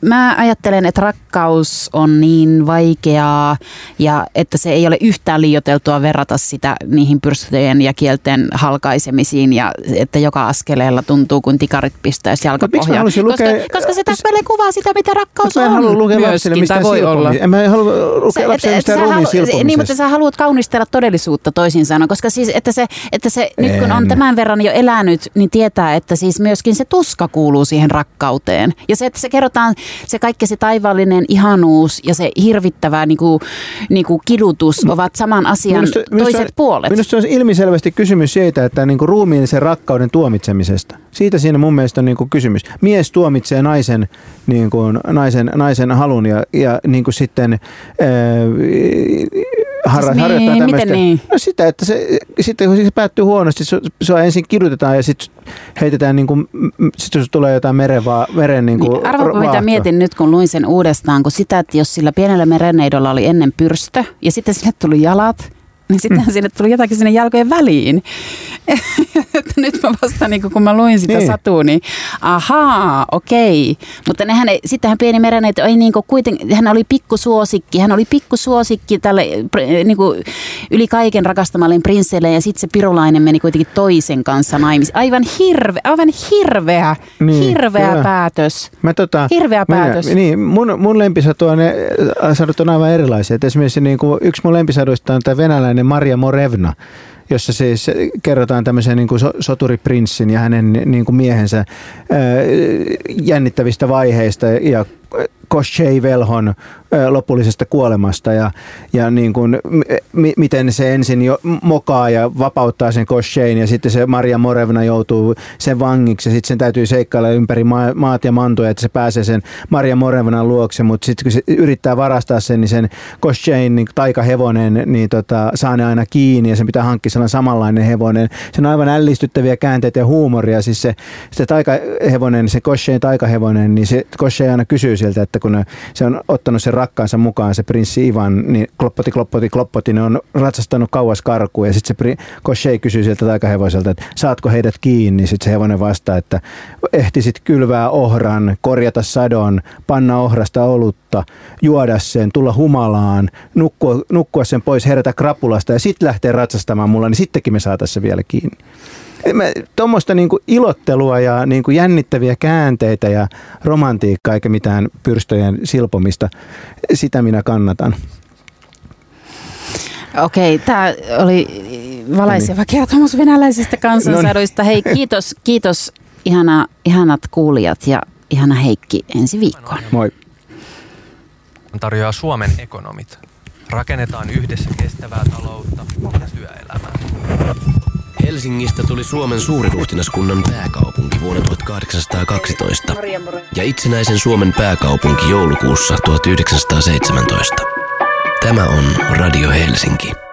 mä ajattelen, että rakkaus on niin vaikeaa ja että se ei ole yhtään liioteltua verrata sitä niihin pyrstöjen ja kielten halkaisemisiin ja että joka askeleella tuntuu kuin tikarit pistäisi jalkapohjaan. Koska, lukea, koska se täsmälleen kuvaa sitä, mitä rakkaus on. Mä en halua lukea lapsille mistään voi olla. En mä halua lukea lapsille mistään ruumiin Niin, mutta sä haluat kaunistella todellisuutta toisin sanoen, koska siis, että se, että se nyt kun on tämän verran jo elänyt, niin tietää, että siis myöskin se tuska kuuluu siihen rakkauteen. Ja se, että se kerrotaan se kaikki se taivaallinen ihanuus ja se hirvittävä niin kuin, niin kuin kidutus ovat saman asian minusta, toiset minusta, puolet. Minusta se on ilmiselvästi kysymys siitä, että niin kuin ruumiillisen rakkauden tuomitsemisesta. Siitä siinä mun mielestä on niin kuin kysymys. Mies tuomitsee naisen, niin kuin, naisen, naisen halun ja, ja niin kuin sitten... Ää, harra, siis harjoittaa niin, tämmöistä. Miten niin? No sitä, että se, sitten kun se päättyy huonosti, se, se ensin kidutetaan ja sitten heitetään, niin kuin, sit jos tulee jotain meren, va, meren niin kuin, niin, mitä mietin nyt, kun luin sen uudestaan, kun sitä, että jos sillä pienellä mereneidolla oli ennen pyrstö ja sitten sille tuli jalat, niin sitten mm. sinne tuli jotakin sinne jalkojen väliin. nyt mä vasta, niin kun mä luin sitä niin. satua, niin ahaa, okei. Mutta nehän ei, sittenhän pieni mereneito ei niin kuitenkin, hän oli pikkusuosikki, hän oli pikkusuosikki tälle niin kuin, yli kaiken rakastamalle prinsseille ja sitten se pirulainen meni kuitenkin toisen kanssa naimisiin. Aivan hirveä, aivan hirveä, niin, hirveä kyllä. päätös. Mä, tota, hirveä minä, päätös. Niin, mun, mun lempisatu on, sadut on aivan erilaisia. Et esimerkiksi niin kuin, yksi mun lempisaduista on tämä venäläinen Maria Morevna, jossa siis kerrotaan tämmöisen niin kuin soturiprinssin ja hänen niin kuin miehensä jännittävistä vaiheista ja Koshchei-velhon lopullisesta kuolemasta ja, ja niin kuin, m- miten se ensin jo mokaa ja vapauttaa sen Koshchein ja sitten se Maria Morevna joutuu sen vangiksi ja sitten sen täytyy seikkailla ympäri ma- maat ja mantoja, että se pääsee sen Maria Morevnan luokse, mutta sitten kun se yrittää varastaa sen, niin sen Koshchein niin taikahevonen niin tota, saa ne aina kiinni ja sen pitää hankkia sellainen samanlainen hevonen. Se on aivan ällistyttäviä käänteitä ja huumoria, siis se, se taikahevonen, se Koshchein taikahevonen, niin se Koshchei aina kysyy sieltä, että kun se on ottanut sen rakkaansa mukaan, se prinssi Ivan, niin kloppoti, kloppoti, kloppoti, ne on ratsastanut kauas karkuun. Ja sitten se Koshei kysyy sieltä taikahevoselta, että saatko heidät kiinni, sitten se hevonen vastaa, että ehtisit kylvää ohran, korjata sadon, panna ohrasta olutta, juoda sen, tulla humalaan, nukkua, nukkua sen pois, herätä krapulasta ja sitten lähtee ratsastamaan mulla, niin sittenkin me saataisiin se vielä kiinni tuommoista niinku ilottelua ja niinku jännittäviä käänteitä ja romantiikkaa eikä mitään pyrstöjen silpomista, sitä minä kannatan. Okei, tämä oli valaiseva no niin. kertomus venäläisistä kansansadoista. Hei, kiitos, kiitos ihana, ihanat kuulijat ja ihana Heikki ensi viikkoon. Moi. Tarjoaa Suomen ekonomit. Rakennetaan yhdessä kestävää taloutta ja työelämää. Helsingistä tuli Suomen suuriruhtinaskunnan pääkaupunki vuonna 1812 ja itsenäisen Suomen pääkaupunki joulukuussa 1917. Tämä on Radio Helsinki.